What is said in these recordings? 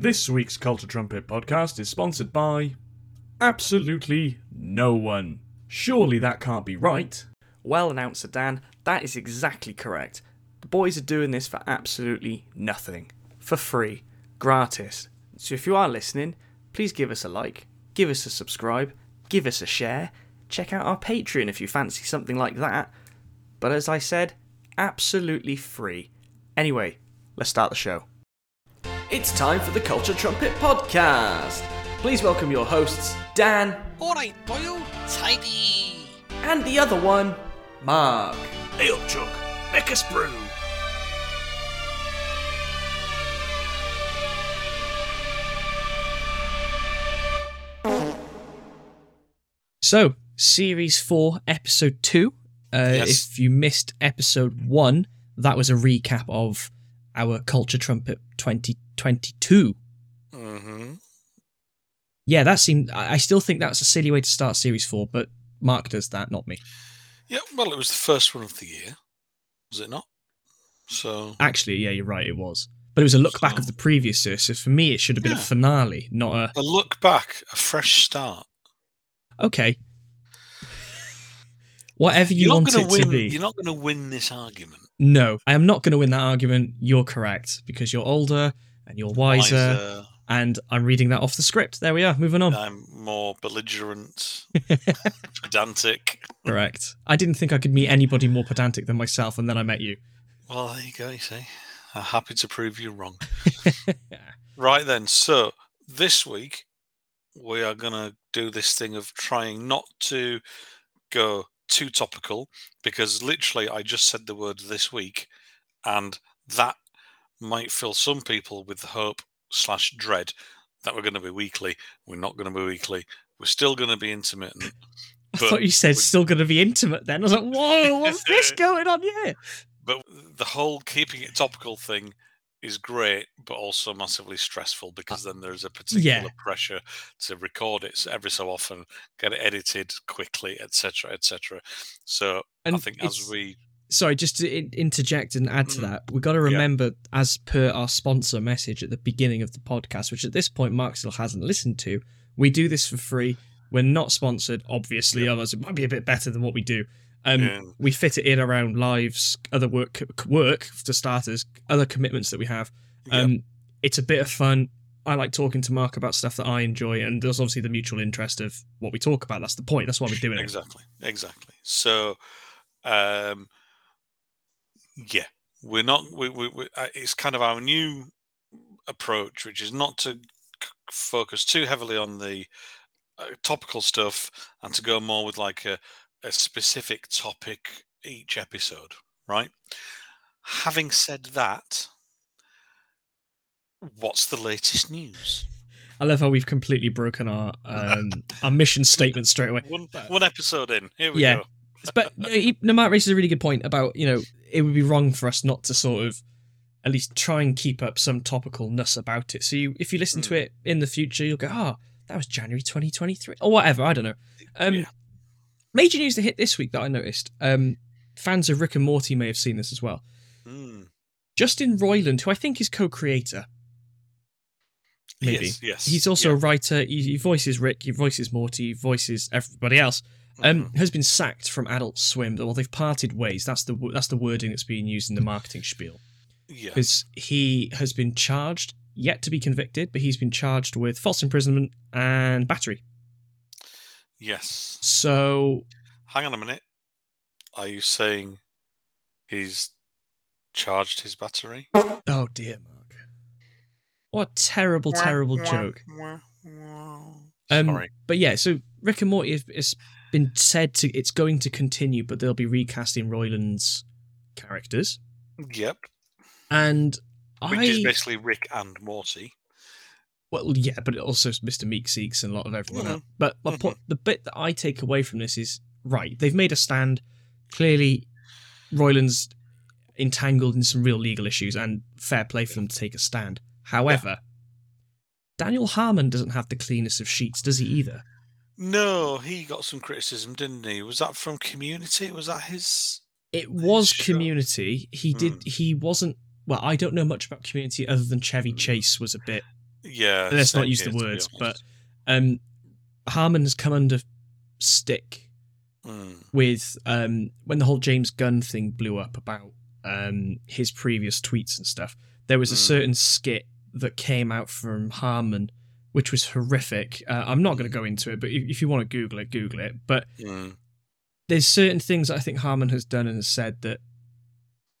This week's Culture Trumpet podcast is sponsored by absolutely no one. Surely that can't be right. Well, announcer Dan, that is exactly correct. The boys are doing this for absolutely nothing. For free. Gratis. So if you are listening, please give us a like, give us a subscribe, give us a share, check out our Patreon if you fancy something like that. But as I said, absolutely free. Anyway, let's start the show. It's time for the Culture Trumpet Podcast. Please welcome your hosts, Dan Alright, Boyle. Tidy. and the other one, Mark. Hey up, Chuck. Make us brew. So, series four, episode two. Uh, Yes. If you missed episode one, that was a recap of our Culture Trumpet 2022. Mm-hmm. Yeah, that seemed. I still think that's a silly way to start series four, but Mark does that, not me. Yeah, well, it was the first one of the year, was it not? So, Actually, yeah, you're right, it was. But it was a look back of the previous year, so for me, it should have been a finale, not a. a look back, a fresh start. Okay. Whatever you You're want it win. to be. You're not going to win this argument. No, I am not going to win that argument. You're correct because you're older and you're wiser, Wiser, and I'm reading that off the script. There we are. Moving on. I'm more belligerent, pedantic. Correct. I didn't think I could meet anybody more pedantic than myself, and then I met you. Well, there you go. You see, I'm happy to prove you wrong. Right then, so this week we are going to do this thing of trying not to go too topical because literally I just said the word this week and that might fill some people with hope slash dread that we're going to be weekly. We're not going to be weekly. We're still going to be intermittent. I thought you said still going to be intimate. Then I was like, "Whoa, what's this going on here?" But the whole keeping it topical thing is great, but also massively stressful because then there's a particular pressure to record it every so often, get it edited quickly, etc., etc. So I think as we sorry, just to interject and add to Mm. that, we've got to remember, as per our sponsor message at the beginning of the podcast, which at this point Mark still hasn't listened to, we do this for free. We're not sponsored, obviously, otherwise it might be a bit better than what we do. Um, Yeah. We fit it in around lives, other work, work for starters, other commitments that we have. Yep. Um, It's a bit of fun. I like talking to Mark about stuff that I enjoy, and there's obviously the mutual interest of what we talk about. That's the point. That's why we're doing it. exactly, exactly. So, um, yeah, we're not. We, we, we uh, it's kind of our new approach, which is not to c- focus too heavily on the uh, topical stuff and to go more with like a, a specific topic each episode, right? Having said that, what's the latest news? I love how we've completely broken our um, our mission statement straight away. One, one episode in, here we Yeah. go. But you know, no, Matt raises a really good point about you know it would be wrong for us not to sort of at least try and keep up some topicalness about it. So you, if you listen to Mm. it in the future, you'll go, oh, that was January 2023 or whatever. I don't know. Um, Yeah. Major news to hit this week that I noticed. Um, fans of Rick and Morty may have seen this as well. Mm. Justin Roiland, who I think is co-creator, maybe. Yes, yes. He's also yeah. a writer. He, he voices Rick. He voices Morty. He voices everybody else. Um, Mhm. has been sacked from Adult Swim. Well, they've parted ways. That's the that's the wording that's being used in the marketing spiel. yeah. Because he has been charged, yet to be convicted, but he's been charged with false imprisonment and battery. Yes. So Hang on a minute. Are you saying he's charged his battery? Oh dear, Mark. What a terrible, terrible joke. Um, Sorry. But yeah, so Rick and Morty has, been said to it's going to continue, but they'll be recasting Roiland's characters. Yep. And Which I is basically Rick and Morty. Well, yeah, but it also Mr. Meeseeks and a lot of everyone else. But my mm-hmm. point, the bit that I take away from this is right. They've made a stand. Clearly, Roiland's entangled in some real legal issues, and fair play for them to take a stand. However, Daniel Harmon doesn't have the cleanest of sheets, does he either? No, he got some criticism, didn't he? Was that from Community? Was that his? It was Sure. Community. He did. Hmm. He wasn't. Well, I don't know much about Community other than Chevy hmm. Chase was a bit Yeah. let's not use the here, words, but um, Harmon has come under stick Mm, with um, when the whole James Gunn thing blew up about um, his previous tweets and stuff. There was a Mm. certain skit that came out from Harmon, which was horrific. Uh, I'm not going to go into it, but if, if you want to Google it, Google it. But mm, there's certain things that I think Harmon has done and has said that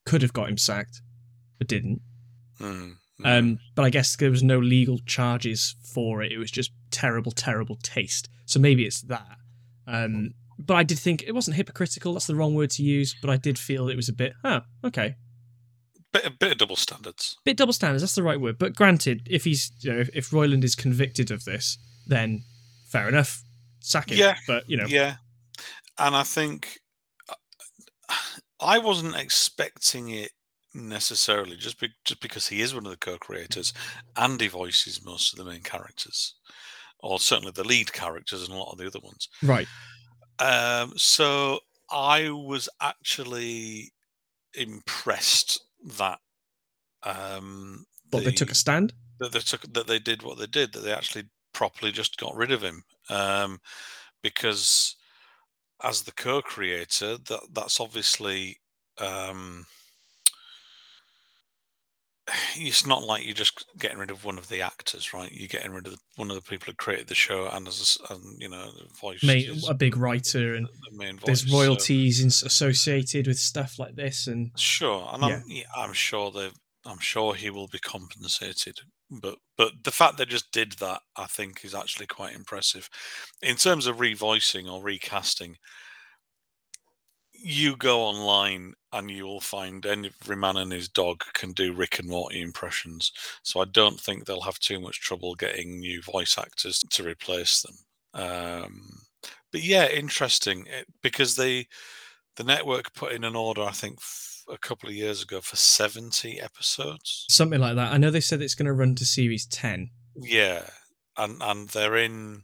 could have got him sacked, but didn't. mm, mm. Um, but I guess there was no legal charges for it. It was just terrible, terrible taste. So maybe it's that. Um, but I did think it wasn't hypocritical. That's the wrong word to use. But I did feel it was a bit, huh, okay, bit, a bit of double standards. bit double standards. That's the right word. But granted, if he's, you know, if, if Roiland is convicted of this, then fair enough, sack him. Yeah, But you know, Yeah, and I think I wasn't expecting it necessarily just be, just because he is one of the co-creators and he voices most of the main characters, or certainly the lead characters and a lot of the other ones. right. Um, so I was actually impressed that um, But they took a stand. that they took that they did what they did that they actually properly just got rid of him um, because as the co-creator that that's obviously um, it's not like you're just getting rid of one of the actors right you're getting rid of the, one of the people who created the show and as a and, you know voice is a big writer, and the main voice there's royalties in, associated with stuff like this, and Sure, and Yeah. I'm yeah, I'm sure they I'm sure he will be compensated. But but the fact they just did that, I think, is actually quite impressive. In terms of revoicing or recasting, you go online and you will find every man and his dog can do Rick and Morty impressions. So I don't think they'll have too much trouble getting new voice actors to replace them. Um, but yeah, interesting eh, because they the network put in an order, I think, f- a couple of years ago for 70 episodes. something like that. I know they said it's going to run to series ten. Yeah. And and they're in,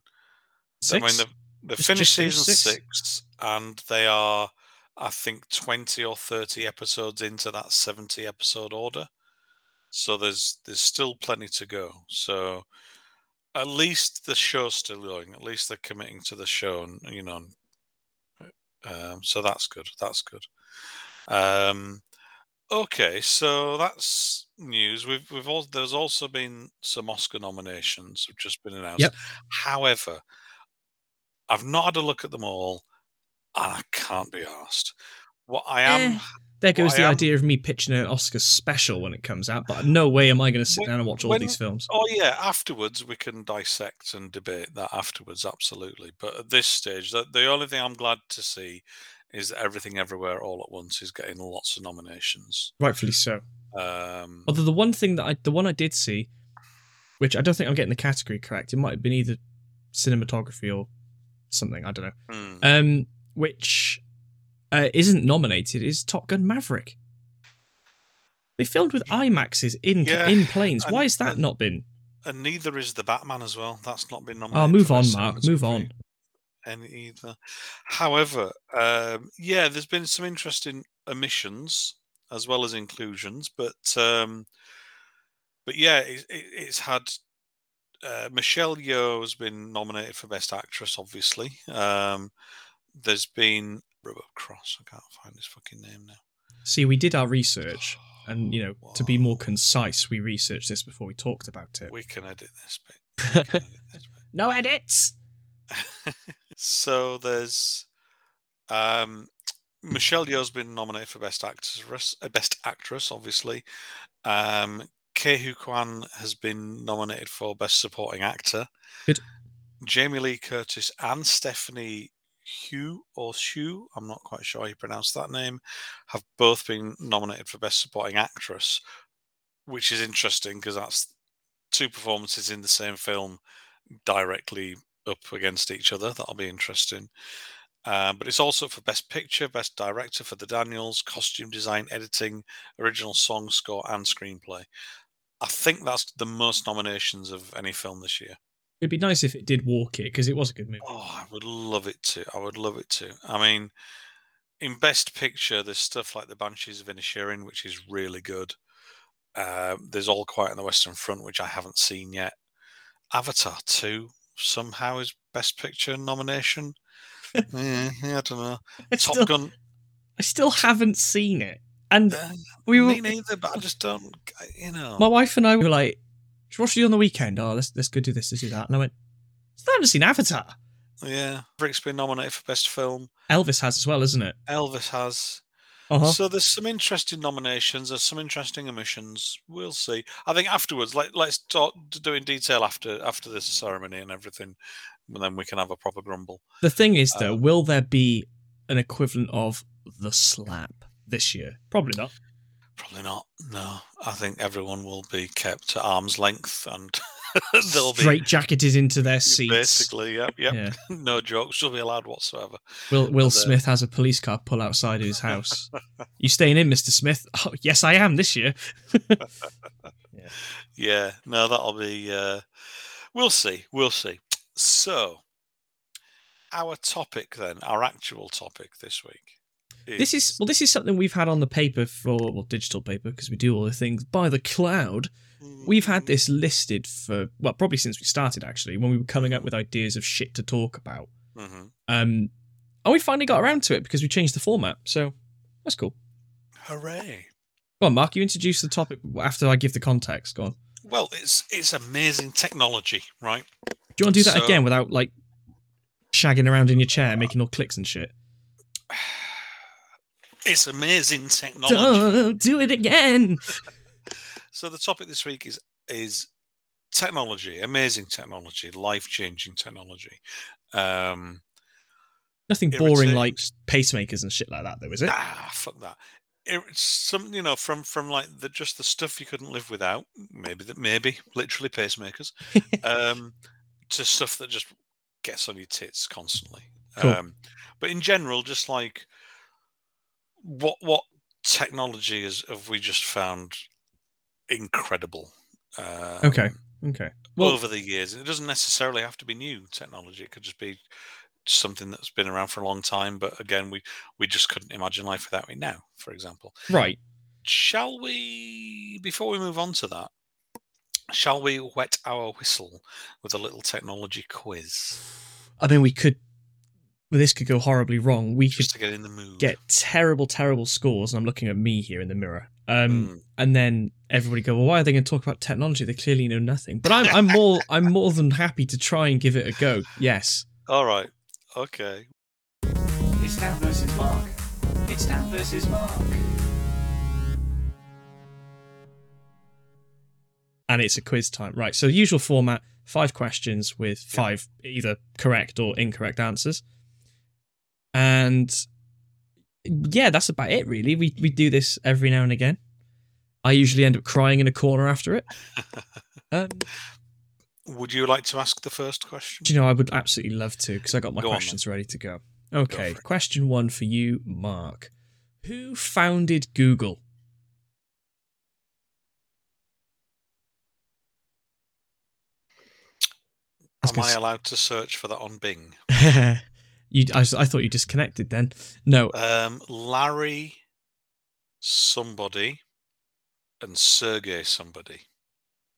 Six? I mean, they've, they've finished finished season six? six. and they are, I think, 20 or 30 episodes into that 70 episode order. So there's there's still plenty to go. So at least the show's still going. At least they're committing to the show, and you know, um, so that's good. That's good. Um, okay, so that's news. We've we've all there's also been some Oscar nominations have just been announced. Yep. However, I've not had a look at them all, and I can't be asked. What I am, Eh, There goes the am- idea of me pitching an Oscar special when it comes out, but no way am I going to sit When- down and watch all when- these films. oh yeah, afterwards we can dissect and debate that afterwards, absolutely. But at this stage, the, the only thing I'm glad to see is that everything everywhere all at once is getting lots of nominations. Rightfully so. Um, Although the one thing that I, the one I did see, which I don't think I'm getting the category correct, it might have been either cinematography or something. I don't know. hmm. Um, which uh, isn't nominated is Top Gun Maverick. They filmed with IMAXs in Yeah, in planes. Why and- has that and- not been? and neither is the Batman as well. That's not been nominated. Oh, move on, Mark. Move on. Any either. However, um, yeah, there's been some interesting omissions as well as inclusions, but um, but yeah, it, it, it's had uh, Michelle Yeoh has been nominated for Best Actress. Obviously, um, there's been Robert Cross. I can't find his fucking name now. See, we did our research, and you know, to be more concise, we researched this before we talked about it. We can edit this bit. Edit this bit. no edits. so there's um, Michelle Yeoh's been nominated for best actress, uh, best actress, obviously. Um, Ke Huy Quan has been nominated for best supporting actor. Good. Jamie Lee Curtis and Stephanie Hugh or Hugh, I'm not quite sure how you pronounce that name, have both been nominated for best supporting actress, which is interesting because that's two performances in the same film directly up against each other. That'll be interesting. Uh, but it's also for Best Picture, Best Director for the Daniels, Costume Design, Editing, Original Song Score, and Screenplay. I think that's the most nominations of any film this year. It'd be nice if it did walk it because it was a good movie. Oh, I would love it to. I would love it to. I mean, in Best Picture, there's stuff like The Banshees of Inisherin, which is really good. Uh, there's All Quiet on the Western Front, which I haven't seen yet. Avatar 2 somehow is Best Picture nomination. yeah, I don't know. I Top still, Gun. I still haven't seen it. And uh, we were, me neither, but I just don't. You know. my wife and I were like, "What should we do on the weekend? Oh, let's let's go do this, let's do that." And I went, "I haven't seen Avatar." Yeah, Rick's been nominated for Best Film. Elvis has as well, isn't it? Elvis has. Uh-huh. So there's some interesting nominations. There's some interesting omissions. We'll see. I think afterwards, let, let's talk to do in detail after after this ceremony and everything, and then we can have a proper grumble. The thing is, though, Um, will there be an equivalent of the slap this year? Probably not. Probably not. No, I think everyone will be kept at arm's length, and they'll be Straight jacketed into their seats. basically, yep, yep. Yeah. no jokes will be allowed whatsoever. Will Will But, uh, Smith has a police car pull outside his house. you staying in, Mister Smith? Oh, yes, I am this year. Yeah, no, that'll be. Uh, we'll see. We'll see. So, our topic then, our actual topic this week. This is well, this is something we've had on the paper for well, digital paper because we do all the things by the cloud. We've had this listed for well, probably since we started actually, when we were coming up with ideas of shit to talk about. hmm Um, and we finally got around to it because we changed the format, so that's cool. Hooray! Go on, Mark. You introduce the topic after I give the context. Go on. Well, it's it's amazing technology, right? Do you want to do that So- again without like shagging around in your chair, making all clicks and shit? It's amazing technology. Don't do it again. So the topic this week is is technology, amazing technology, life changing technology. Um, Nothing boring like pacemakers and shit like that, though, is it? ah, fuck that. It's some, you know, from from like the just the stuff you couldn't live without. Maybe that, maybe literally pacemakers, um, to stuff that just gets on your tits constantly. Cool. Um, but in general, just like what what technology is have we just found incredible? Um, Okay. Okay. Well, over the years. It doesn't necessarily have to be new technology. It could just be something that's been around for a long time. But again, we we just couldn't imagine life without it now. For example, right. shall we? Before we move on to that, shall we wet our whistle with a little technology quiz I mean, we could. Well, this could go horribly wrong. We could just to get in the mood? get terrible, terrible scores, and I'm looking at me here in the mirror. Um, Mm. and then everybody go, well, why are they going to talk about technology? They clearly know nothing. But I'm, I'm more, I'm more than happy to try and give it a go. Yes. All right. Okay. It's Dan versus Mark. It's Dan versus Mark. and it's a quiz time. Right. So usual format: five questions with five either correct or incorrect answers. And yeah, that's about it. Really, we we do this every now and again. I usually end up crying in a corner after it. Um, Would you like to ask the first question? do you know, I would absolutely love to because I got my Go on, questions ready to go. Okay, for it. question one for you, Mark. Who founded Google? Am gonna I s- allowed to search for that on Bing? you, I, I thought you disconnected then. No, Um, Larry somebody and Sergey somebody.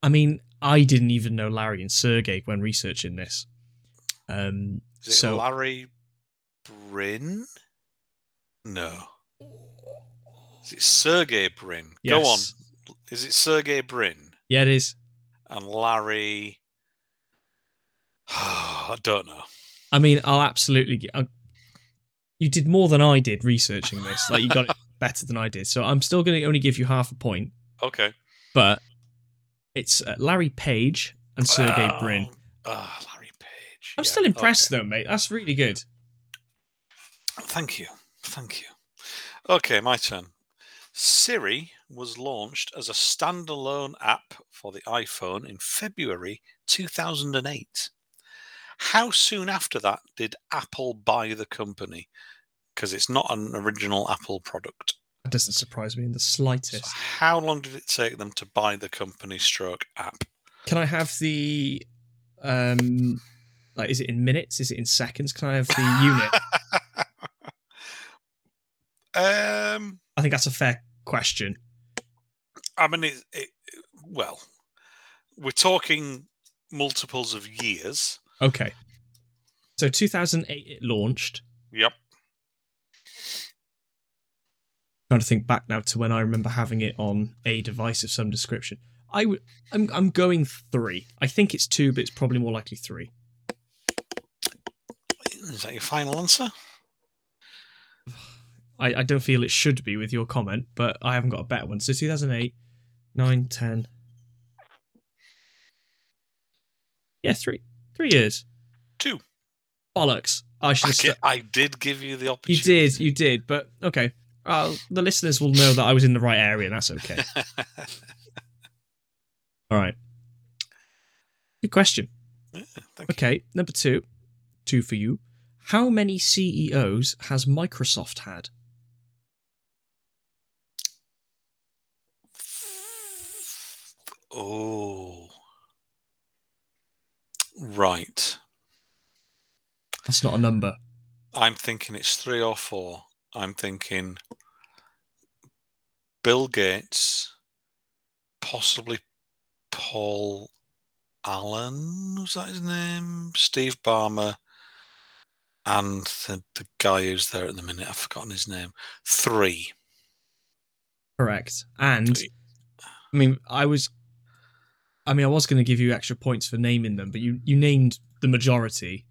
I mean, I didn't even know Larry and Sergey when researching this. Um, Is it so Larry Brin? No. Is it Sergey Brin? Yes. Go on. Is it Sergey Brin Yeah, it is. and Larry? I don't know. I mean, I'll absolutely. gi- I, you did more than I did researching this. Like you got it better than I did. So I'm still going to only give you half a point. Okay. But it's uh, Larry Page and Sergey Oh, Brin. Ah, Larry Page. I'm Yeah, still impressed okay. though, mate. That's really good. Thank you. Thank you. Okay, my turn. Siri was launched as a standalone app for the iPhone in February 2008. How soon after that did Apple buy the company? Because it's not an original Apple product. That doesn't surprise me in the So slightest. how long did it take them to buy the company stroke app? Can I have the um like is it in minutes? Is it in seconds? Can I have the unit? um, I think that's a fair question. I mean, it, it, well, we're talking multiples of years. Okay. So 2008 it launched. Yep. trying to think back now to when I remember having it on a device of some description. I would, I'm, I'm going three. I think it's two, but it's probably more likely three. Is that your final answer? I, I don't feel it should be with your comment, but I haven't got a better one. So 2008, 9, 10. Yeah, three. Three years. Two. Bollocks. I should I, have. I did give you the opportunity. you did, you did, but okay. Uh, the listeners will know that I was in the right area, and that's okay. All right. Good question. You. Okay, number two. Two for you. How many CEOs has Microsoft had? Oh. Right. That's not a number. I'm thinking it's three or four. I'm thinking Bill Gates, possibly Paul Allen, was that his name? Steve Ballmer, and the, the guy who's there at the minute, I've forgotten his name. Three. Correct. And Three. I mean, I was, I mean, I was going to give you extra points for naming them, but you you named the majority.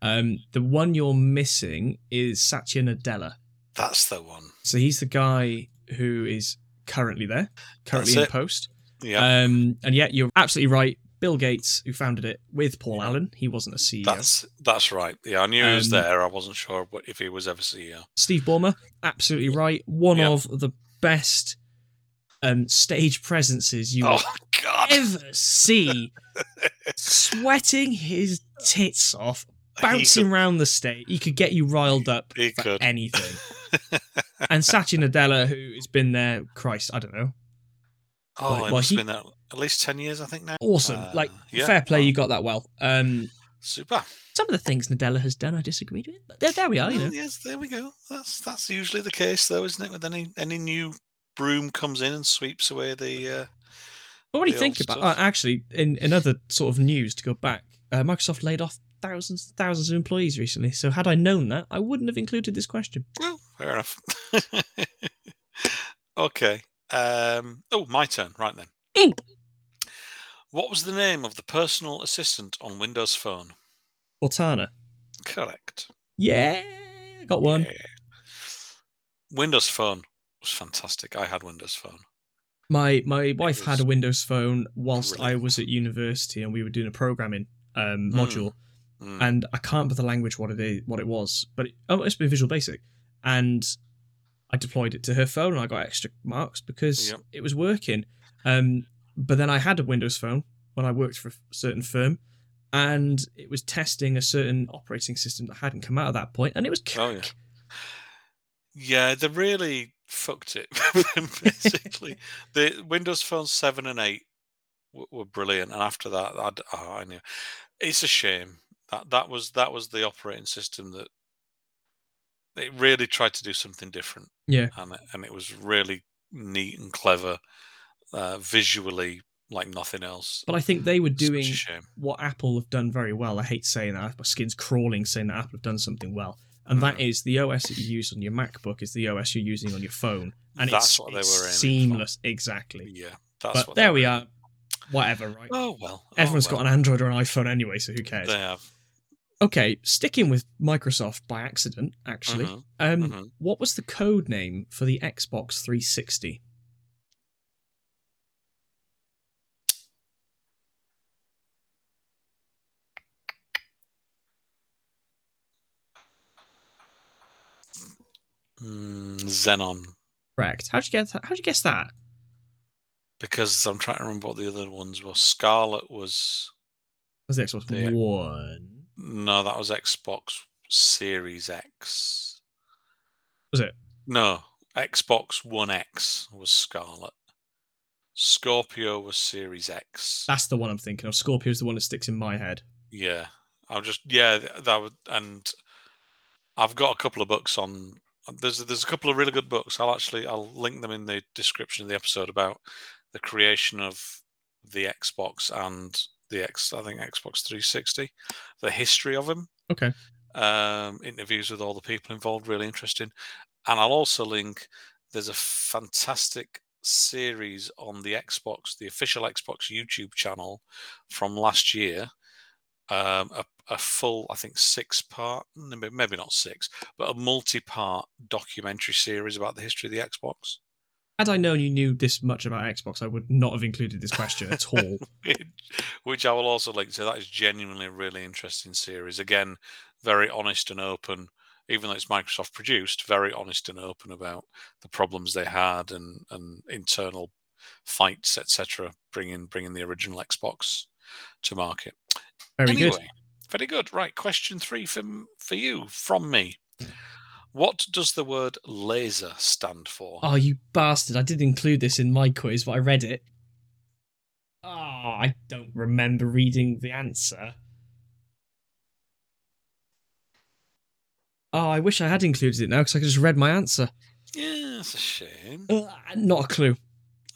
Um, the one you're missing is Satya Nadella. That's the one. So he's the guy who is currently there, currently in post. Yeah. Um, and yet you're absolutely right. Bill Gates, who founded it with Paul Allen, he wasn't a CEO. that's that's right. Yeah, I knew he was Um, there. I wasn't sure what, if he was ever CEO. Steve Ballmer, absolutely right. One Yep. of the best um, stage presences you Oh God! ever see. Sweating his tits off, bouncing around the state. He could get you riled up He for could. anything. and Satya Nadella, who has been there, Christ, I don't know. Oh, Well, it well, must he- have been there at least ten years, I think now. Awesome. Uh, like, yeah. fair play, Oh, you got that well. Um, super. some of the things Nadella has done, I disagreed with. But there, there we are, you Well, know. yes, there we go. That's that's usually the case, though, isn't it? With any any new broom comes in and sweeps away the. Uh, But what do you think about uh, actually in, in other sort of news to go back? Uh, Microsoft laid off thousands and thousands of employees recently. So had I known that, I wouldn't have included this question. well, fair enough. okay. Um, oh, my turn. Right then. Mm. What was the name of the personal assistant on Windows Phone? Cortana. Correct. Yeah, I got one. Yeah. Windows Phone was fantastic. I had Windows Phone. My my wife had a Windows phone whilst I was at university, and we were doing a programming um, Mm. module. Mm. and I can't remember the language what it is, what it was, but it, oh, it's been Visual Basic, and I deployed it to her phone, and I got extra marks because Yep. it was working. Um, but then I had a Windows phone when I worked for a certain firm, and it was testing a certain operating system that hadn't come out at that point, and it was Oh, yeah. Yeah, they really fucked it. Basically, the Windows Phone seven and eight w- were brilliant, and after that, I'd, oh, I knew it's a shame that that was that was the operating system that it really tried to do something different, yeah. and it, and it was really neat and clever, uh, visually like nothing else. But I think they were doing what Apple have done very well. I hate saying that. My skin's crawling saying that Apple have done something well. And that Mm. is the OS that you use on your MacBook is the OS you're using on your phone. And That's it's, what they it's were aiming for. seamless. Exactly. Yeah, but there we are. Whatever, right? Oh well. oh, Everyone's well. got an Android or an iPhone anyway, so who cares? They have. Okay, sticking with Microsoft by accident, actually. Mhm, Um, mhm. What was the code name for the Xbox 360? Mm, Xenon. Correct. How'd you get? How'd you guess that? because I'm trying to remember what the other ones were. Scarlett was Was the Xbox Yeah. One? no, that was Xbox Series X. Was it? No, Xbox One X was Scarlett. Scorpio was Series X. That's the one I'm thinking of. Scorpio's the one that sticks in my head. Yeah, I'll just yeah that would and I've got a couple of books on. There's there's a couple of really good books. I'll actually I'll link them in the description of the episode about the creation of the Xbox and the X, I think Xbox 360, the history of them. Okay. Um, interviews with all the people involved, really interesting. And I'll also link. There's a fantastic series on the Xbox, the official Xbox YouTube channel from last year. Um, a, a full, I think, six part, maybe not six, but a multi part documentary series about the history of the Xbox. Had I known you knew this much about Xbox, I would not have included this question at all. Which I will also link to. That is genuinely a really interesting series. Again, very honest and open, even though it's Microsoft produced, very honest and open about the problems they had and, and internal fights, etc. Bringing bringing the original Xbox to market. Very anyway, good. Very good. Right, question three from for you from me. What does the word laser stand for? Oh, you bastard. I did include this in my quiz, but I read it. Oh, I don't remember reading the answer. Oh, I wish I had included it now because I could just read my answer. Yeah, that's a shame. Uh, not a clue.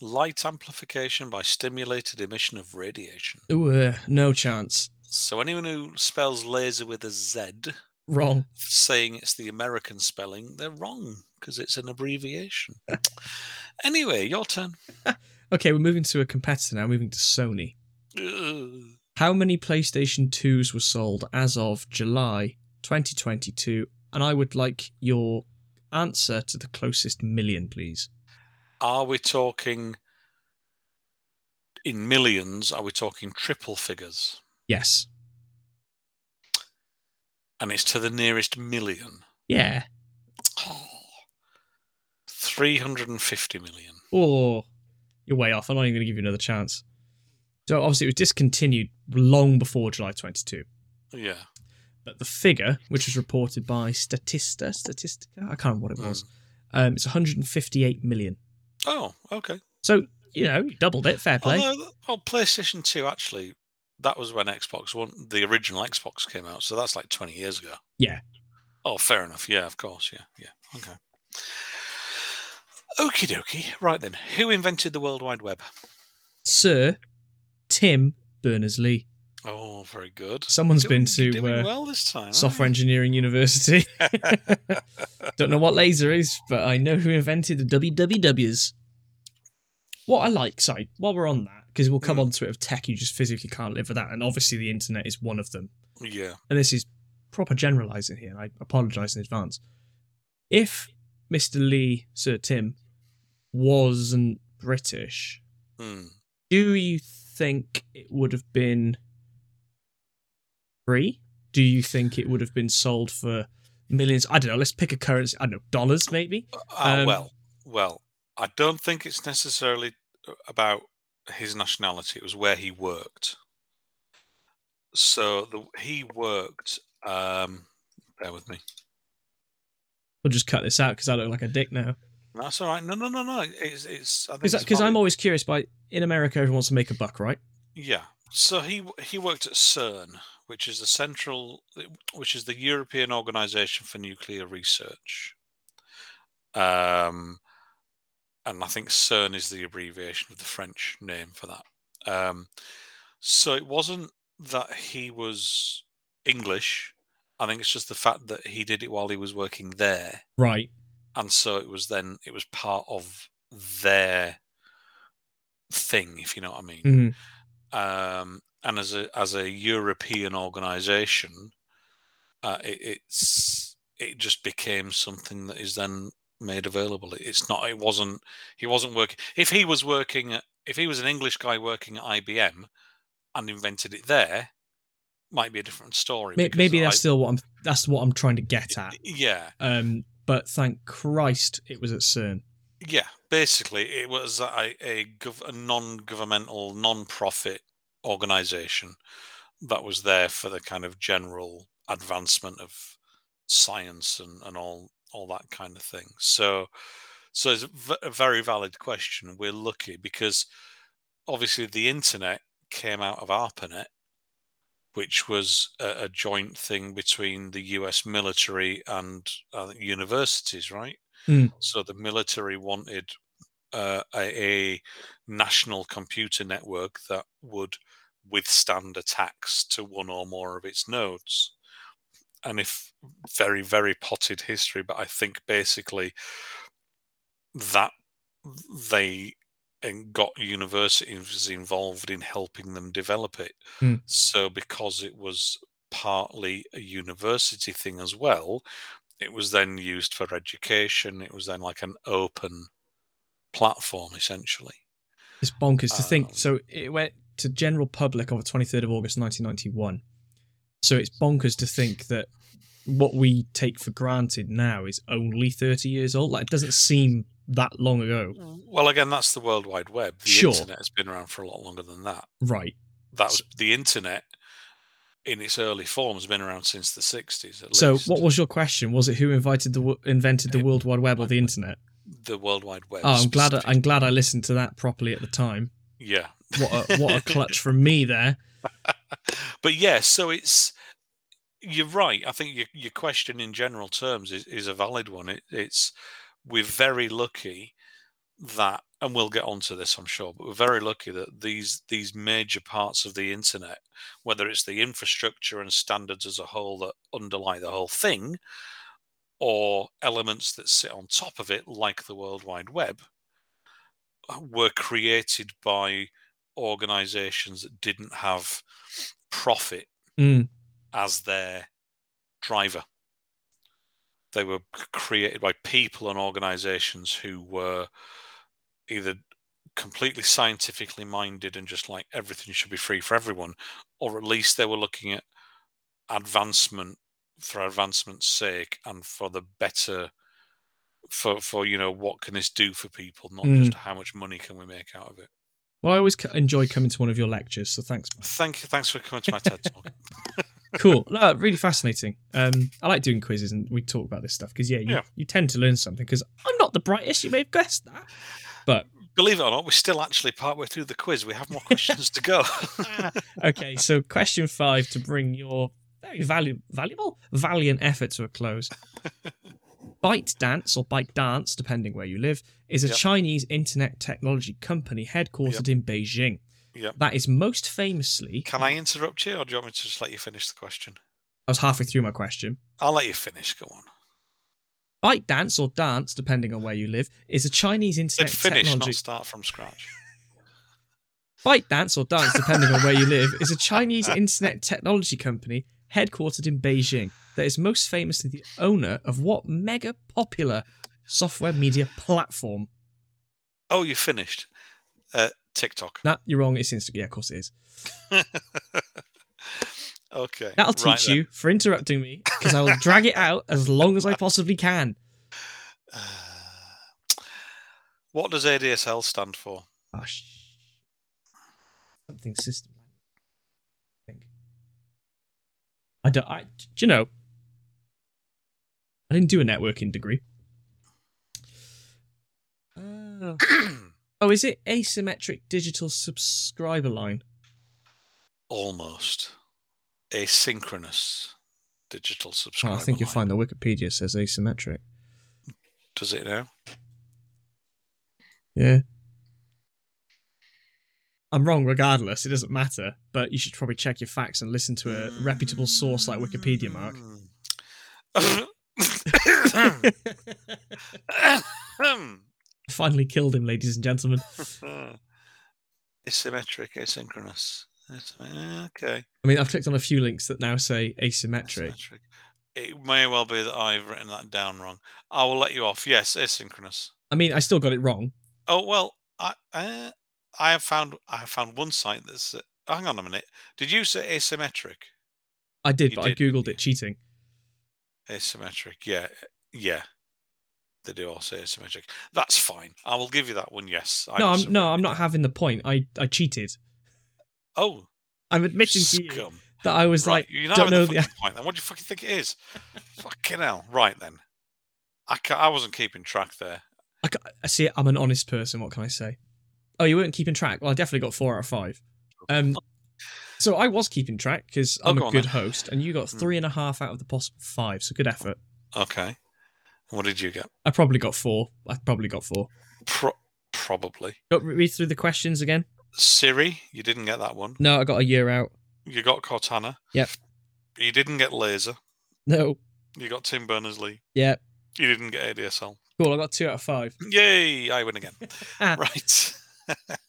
Light amplification by stimulated emission of radiation. Ooh, uh, no chance. So anyone who spells laser with a Z, Wrong. saying it's the American spelling, they're wrong because it's an abbreviation. anyway, your turn. Okay, we're moving to a competitor now, moving to Sony. Ugh. How many PlayStation 2s were sold as of July 2022? And I would like your answer to the closest million, please. Are we talking in millions? Are we talking triple figures? Yes. And it's to the nearest million. Yeah. Oh, 350 million. Or you're way off. I'm not even going to give you another chance. So obviously it was discontinued long before July 22. Yeah. But the figure, which was reported by Statista, Statistica, I can't remember what it was, um, it's 158 million. Oh, okay. So you know, you doubled it. Fair play. Although, well, PlayStation 2, actually, that was when Xbox One, the original Xbox came out. So that's like 20 years ago. Yeah. Oh, fair enough. Yeah, of course. Yeah, yeah. Okay. Okie dokie. Right then. Who invented the World Wide Web? Sir Tim Berners Lee. Oh, very good. Someone's Doing- been to uh, well this time. Software Engineering University. Don't know what laser is, but I know who invented the WWWs. What I like, sorry, while we're on that, because we'll come Mm. on to it of tech you just physically can't live without, and obviously the internet is one of them. yeah. And this is proper generalizing here, and I apologize in advance. If Mr. Lee, Sir Tim, wasn't British, Hmm. do you think it would have been free? Do you think it would have been sold for millions? I don't know. Let's pick a currency. I don't know, dollars maybe. Uh, Um, well, well, I don't think it's necessarily uh, about his nationality. It was where he worked. So the, he worked. Um, bear with me. We'll just cut this out because I look like a dick now. That's all right. No, no, no, no. It's, it's. It's Because I'm always curious. By in America, everyone wants to make a buck, right? Yeah. So he he worked at CERN, which is the central, which is the European Organization for Nuclear Research. Um, and I think CERN is the abbreviation of the French name for that. Um, so it wasn't that he was English. I think it's just the fact that he did it while he was working there, Right. and so it was then it was part of their thing, if you know what I mean Mhm. um, and as a as a European organisation, uh, it, it's it just became something that is then made available. It's not. It wasn't. He wasn't working. If he was working, at, if he was an English guy working at IBM and invented it there, might be a different story. May- because Maybe that's I- still what I'm. That's what I'm trying to get at. yeah, Um, but thank Christ it was at CERN. yeah. Basically, it was a a, gov- a non-governmental, non-profit organisation that was there for the kind of general advancement of science and, and all all that kind of thing. So, so it's a v- a very valid question. We're lucky because obviously the internet came out of ARPANET, which was a, a joint thing between the U.S. military and uh, universities, right? Hmm. So the military wanted uh, a, a national computer network that would withstand attacks to one or more of its nodes. And if very, very potted history, but I think basically that they and got universities involved in helping them develop it. Hmm. So because it was partly a university thing as well, it was then used for education. It was then like an open platform essentially. It's bonkers to think. Um, So it went to general public on the 23rd of August 1991. So it's bonkers to think that what we take for granted now is only 30 years old. Like it doesn't seem that long ago. Well, again, that's the World Wide Web. The Sure. internet has been around for a lot longer than that. Right. That was the internet in its early form has been around since the 60s at least. So least. what was your question? Was it who invited the invented the It- World Wide Web or the internet? the World Wide Web. Oh, I'm glad I, I'm glad I listened to that properly at the time. Yeah. What a, what a clutch from me there. but yeah, so it's you're right. I think your your question in general terms is, is a valid one. It, it's we're very lucky that, and we'll get onto this, I'm sure, but we're very lucky that these these major parts of the internet, whether it's the infrastructure and standards as a whole that underlie the whole thing, or elements that sit on top of it, like the World Wide Web, were created by organizations that didn't have profit Mm, as their driver. They were created by people and organizations who were either completely scientifically minded and just like everything should be free for everyone, or at least they were looking at advancement for advancement's sake and for the better for for you know what can this do for people not Mm. just how much money can we make out of it Well, I always enjoy coming to one of your lectures, so thanks. thank you thanks for coming to my ted talk Cool. No, really fascinating. Um, I like doing quizzes and we talk about this stuff because yeah, you, Yeah. you tend to learn something. Because I'm not the brightest. You may have guessed that, but believe it or not we're still actually partway through the quiz we have more questions to go okay. So question five to bring your very valu- valuable, valiant effort to a close. Byte Dance or Byte Dance, depending where you live, is a Yep. Chinese internet technology company headquartered in Beijing. Yep. That is most famously. Can I interrupt you, or do you want me to just let you finish the question? I was halfway through my question. I'll let you finish. Go on. Byte Dance or Dance, depending on where you live, is a Chinese internet finish, technology. not start from scratch. Byte Dance or Dance, depending on where you live, is a Chinese internet technology company headquartered in Beijing that is most famously the owner of what mega popular software media platform? Oh, you finished. Uh, TikTok. Nah, you're wrong. It's Instagram. Yeah, of course it is. okay. That'll right teach then. you for interrupting me because I will drag it out as long as I possibly can. Uh, what does ADSL stand for? Oh, sh- something system. I think. I don't. I, do you know? I didn't do a networking degree. Uh, oh, is it asymmetric digital subscriber line? Almost. Asynchronous digital Oh, subscriber. I think you'll line. find the Wikipedia says asymmetric. Does it now? Yeah. I'm wrong regardless, it doesn't matter, but you should probably check your facts and listen to a reputable source like Wikipedia, Mark. Finally killed him, ladies and gentlemen. Asymmetric, asynchronous. Okay. I mean, I've clicked on a few links that now say asymmetric. Asymmetric. It may well be that I've written that down wrong. I will let you off. Yes, asynchronous. I mean, I still got it wrong. Oh well, I uh, I have found I have found one site that's. Uh, hang on a minute. Did you say asymmetric? I did, You but did, I googled it cheating. Asymmetric. Yeah, yeah. They do all say asymmetric. That's fine. I will give you that one. Yes. I no, I'm no, I'm not having the point. I I cheated. Oh, I'm admitting to you that I was Right, like, you're don't know the the. point. Then what do you fucking think it is? fucking hell. Right then. I I wasn't keeping track there. I, I see. I'm an honest person. What can I say? Oh, you weren't keeping track. Well, I definitely got four out of five. Um, so I was keeping track because Oh, I'm go a good then. host, and you got Hmm. three and a half out of the possible five. So good effort. Okay. What did you get? I probably got four. I probably got four. Pro- probably. Got read through the questions again. Siri, you didn't get that one. No, I got a year out. You got Cortana. Yep. You didn't get Laser. No. You got Tim Berners Lee. Yeah. You didn't get ADSL. Cool. I got two out of five. Yay! I win again. Right.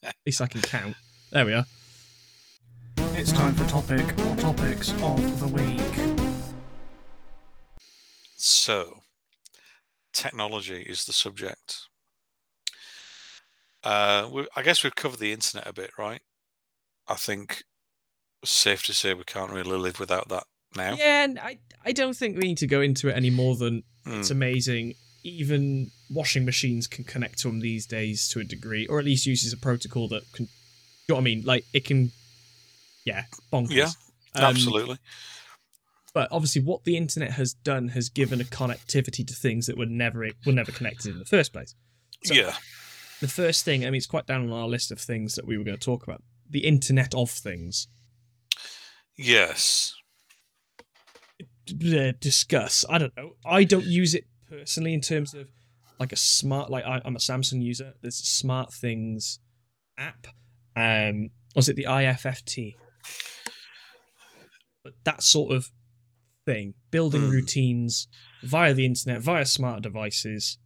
At least I can count. There we are. It's time for topic or topics of the week. So, technology is the subject. Uh, we, I guess we've covered the internet a bit, right? I think it's safe to say we can't really live without that now. Yeah, and I I don't think we need to go into it any more than Mm. it's amazing. Even washing machines can connect to them these days to a degree, or at least uses a protocol that can. You know what I mean? Like it can. Yeah, bonkers. Yeah, Um, Absolutely. But obviously, what the internet has done has given a connectivity to things that were never were never connected in the first place. so- yeah. The first thing, I mean, it's quite down on our list of things that we were going to talk about. The Internet of Things. Yes. d- uh, discuss. I don't know. I don't use it personally in terms of like a smart. Like I, I'm a Samsung user. There's a Smart Things app. Um, was it the IFFT? But that sort of thing, building Hmm. routines via the internet, via smart devices.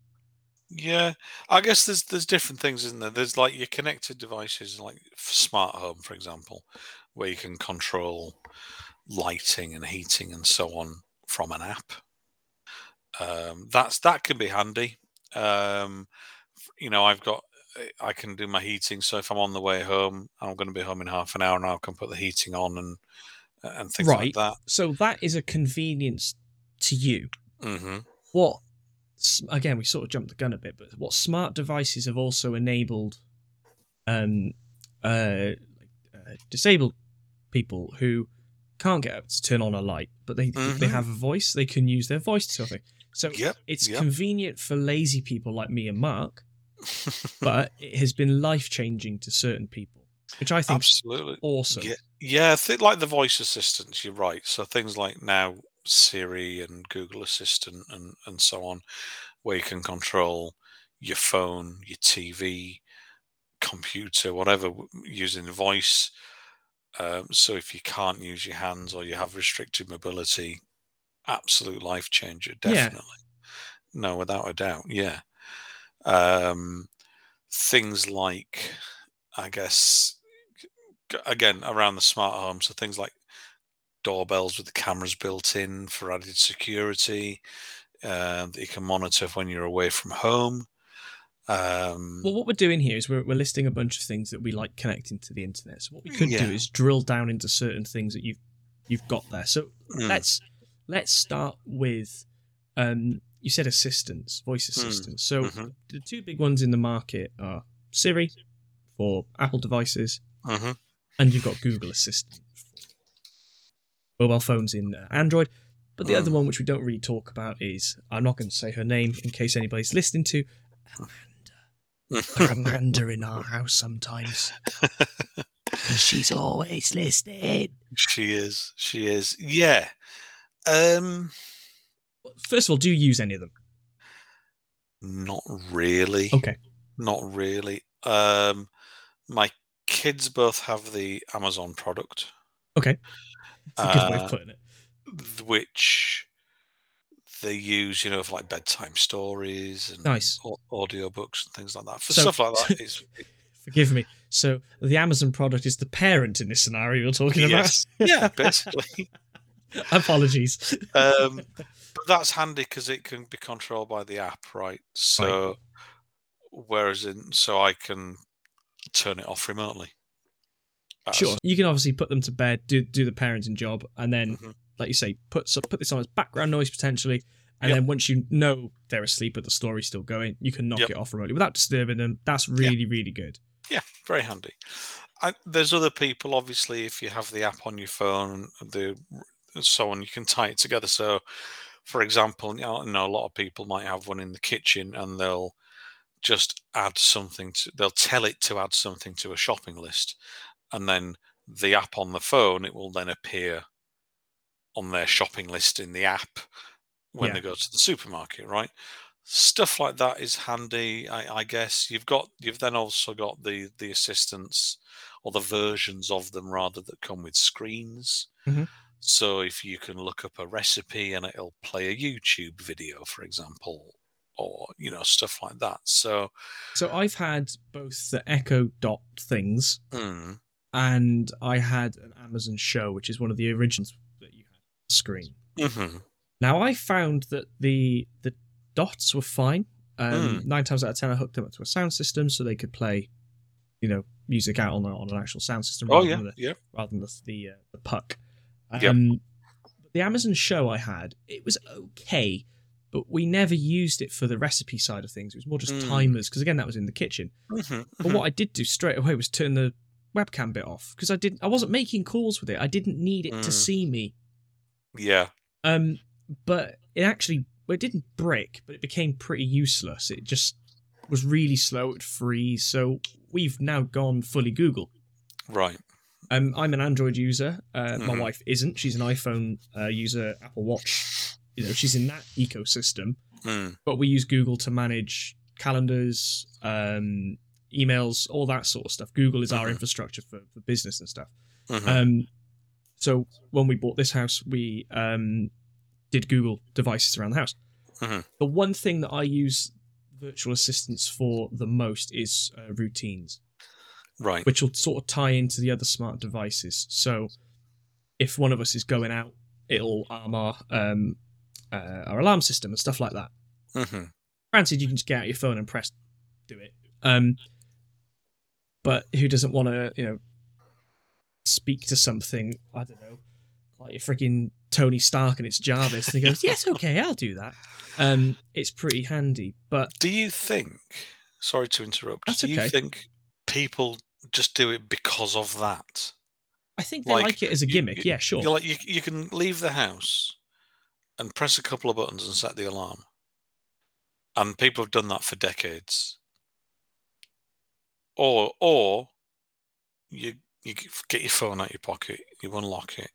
Yeah, I guess there's there's different things, isn't there? There's like your connected devices, like smart home, for example, where you can control lighting and heating and so on from an app. Um, that's that can be handy. Um, you know, I've got I can do my heating, so if I'm on the way home, I'm going to be home in half an hour, and I can put the heating on and and things Right. like that. So that is a convenience to you. hmm what again we sort of jumped the gun a bit but what smart devices have also enabled um uh, uh disabled people who can't get up to turn on a light but they they Mhm. have a voice they can use their voice to something so Yep. it's yep. convenient for lazy people like me and mark but it has been life changing to certain people which i think is Absolutely. awesome Yeah, yeah. Th- like the voice assistants, you're right. So things like now Siri and Google Assistant and and so on, where you can control your phone, your TV, computer, whatever, using voice. Um, so if you can't use your hands or you have restricted mobility, absolute life changer, Yeah. definitely. No, without a doubt. Yeah. Um, things like, I guess, again around the smart home so things like doorbells with the cameras built in for added security uh, that you can monitor when you're away from home um, Well, what we're doing here is we're, we're listing a bunch of things that we like connecting to the internet. So what we could Yeah. do is drill down into certain things that you've you've got there. So mm, let's let's start with um, you said assistants, voice Hmm. assistants. So mhm, the two big ones in the market are Siri for Apple devices, mhm. And you've got Google Assistant mobile phones in uh, Android. But the other Mm. one, which we don't really talk about, is I'm not going to say her name in case anybody's listening to Amanda. Amanda in our house sometimes. she's always listening. she is she is yeah um First of all, do you use any of them? not really Okay. not really um my kids both have the amazon product Okay. That's a good way Uh, of putting it. which they use, you know, for like bedtime stories and Nice. au- audiobooks and things like that. For So- stuff like that, it's Forgive me. So the Amazon product is the parent in this scenario you're talking yes, yeah, basically. Apologies. Um, but that's handy because it can be controlled by the app, right? So, whereas in, so I can turn it off remotely. That's- Sure. You can obviously put them to bed, do do the parenting job, and then, Mhm. like you say, put so, put this on as background noise potentially. And Yep. then once you know they're asleep but the story's still going, you can knock Yep. it off remotely without disturbing them. That's really, really good. Yeah, very handy. I, there's other people, obviously, if you have the app on your phone, the so on, you can tie it together. So, for example, you know a lot of people might have one in the kitchen, and they'll just add something to. They'll tell it to add something to a shopping list, and then the app on the phone, it will then appear on their shopping list in the app when Yeah. they go to the supermarket, right? Stuff like that is handy, I, I guess. You've got you've then also got the the assistants or the versions of them rather that come with screens. Mhm. So if you can look up a recipe and it'll play a YouTube video, for example, or you know stuff like that. So So I've had both the Echo Dot things mm, and I had an Amazon Show, which is one of the originals that you had on the screen. hmm Now I found that the the dots were fine. Um, Mm. Nine times out of ten, I hooked them up to a sound system so they could play, you know, music out on, a, on an actual sound system. oh rather yeah, than the, yeah, rather than the the, uh, the puck. Yep. Um, The Amazon Show I had, it was okay, but we never used it for the recipe side of things. It was more just Mm. timers because again, that was in the kitchen. hmm But what I did do straight away was turn the webcam bit off because I didn't. I wasn't making calls with it. I didn't need it to Mm. see me. yeah, Um, but it actually well, it didn't break, but it became pretty useless. It just was really slow. It freeze. So we've now gone fully Google. right, Um, I'm an Android user. Uh, My Mhm. wife isn't. She's an iPhone uh, user, Apple Watch. You know, she's in that ecosystem. mm, But we use Google to manage calendars, um, emails, all that sort of stuff. Google is our Mhm. infrastructure for, for business and stuff. mhm, Um, so when we bought this house, we um, did Google devices around the house. Mhm. The one thing that I use virtual assistants for the most is uh, routines right, which will sort of tie into the other smart devices. So if one of us is going out, it'll arm our um, uh, our alarm system and stuff like that. hmm Granted, you can just get out your phone and press do it. Um, but who doesn't want to, you know, speak to something? I don't know, like your freaking Tony Stark and it's Jarvis, and he goes, "Yes, okay, I'll do that." Um, it's pretty handy, but Do you think? Sorry to interrupt. That's do you think people just do it because of that? I think they Like, like, it as a gimmick. you- yeah, sure. You're like you, you can leave the house and press a couple of buttons and set the alarm, and people have done that for decades. Or or you you get your phone out of your pocket, you unlock it,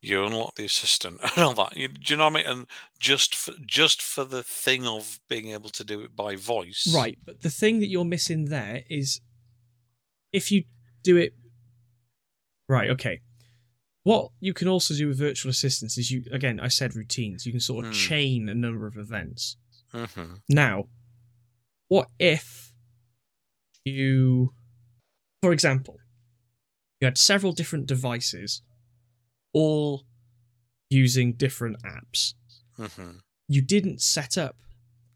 you unlock the assistant and all that. You, do you know what I mean? And just for just for the thing of being able to do it by voice, Right, but the thing that you're missing there is if you do it right, okay. What you can also do with virtual assistants is you again, I said routines. You can sort of Hmm. chain a number of events. hmm Now, what if you for example, you had several different devices all using different apps. hmm You didn't set up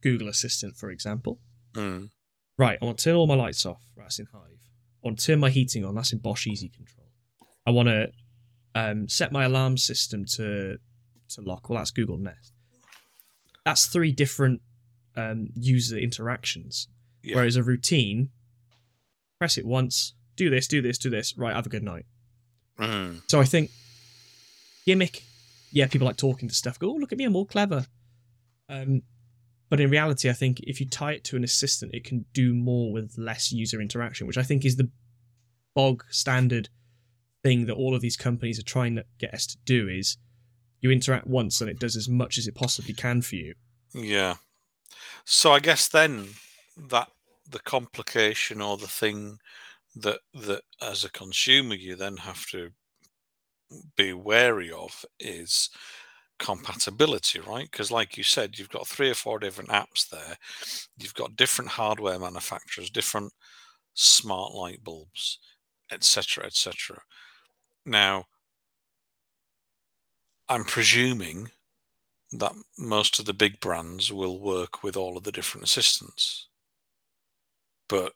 Google Assistant, for example. Mm. Right, I want to turn all my lights off. Right, That's in Hive. I want to turn my heating on. That's in Bosch Easy Control. I want to um, set my alarm system to to lock. Well, that's Google Nest. That's three different um, user interactions. Yeah. Whereas a routine, press it once, do this, do this, do this. Right, have a good night. Mm. So I think gimmick, yeah, people like talking to stuff. Go, oh, look at me, I'm all clever. Um, but in reality, I think if you tie it to an assistant, it can do more with less user interaction, which I think is the bog standard thing that all of these companies are trying to get us to do. Is you interact once and it does as much as it possibly can for you. Yeah. So I guess then that the complication or the thing that that as a consumer you then have to be wary of is compatibility, right? Because like you said, you've got three or four different apps there. You've got different hardware manufacturers, different smart light bulbs, etc., etc. Now, I'm presuming that most of the big brands will work with all of the different assistants. But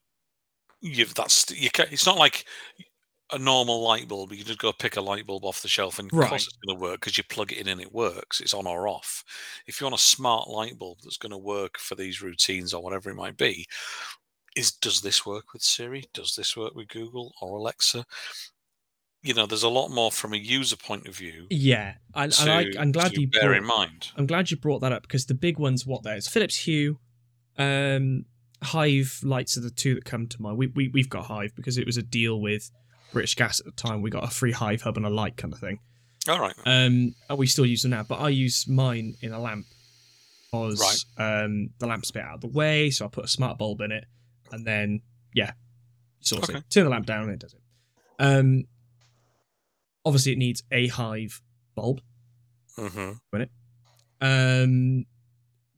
you've that's you can, it's not like a normal light bulb. You can just go pick a light bulb off the shelf and of course it's going to work because you plug it in and it works. It's on or off. If you want a smart light bulb that's going to work for these routines or whatever it might be, is does this work with Siri? Does this work with Google or Alexa? You know, there's a lot more from a user point of view. Yeah, and, to, and I, I'm glad you bear brought, in mind. I'm glad you brought that up because the big ones, what there's Philips Hue, um, Hive lights are the two that come to mind. We, we we've got Hive because it was a deal with British Gas at the time. We got a free Hive hub and a light kind of thing. All right. Um, and we still use them now, but I use mine in a lamp because um, the lamp's a bit out of the way, so I put a smart bulb in it, and then yeah, sort of Okay. turn the lamp down and it does it. Um, obviously, it needs a Hive bulb. hmm Um,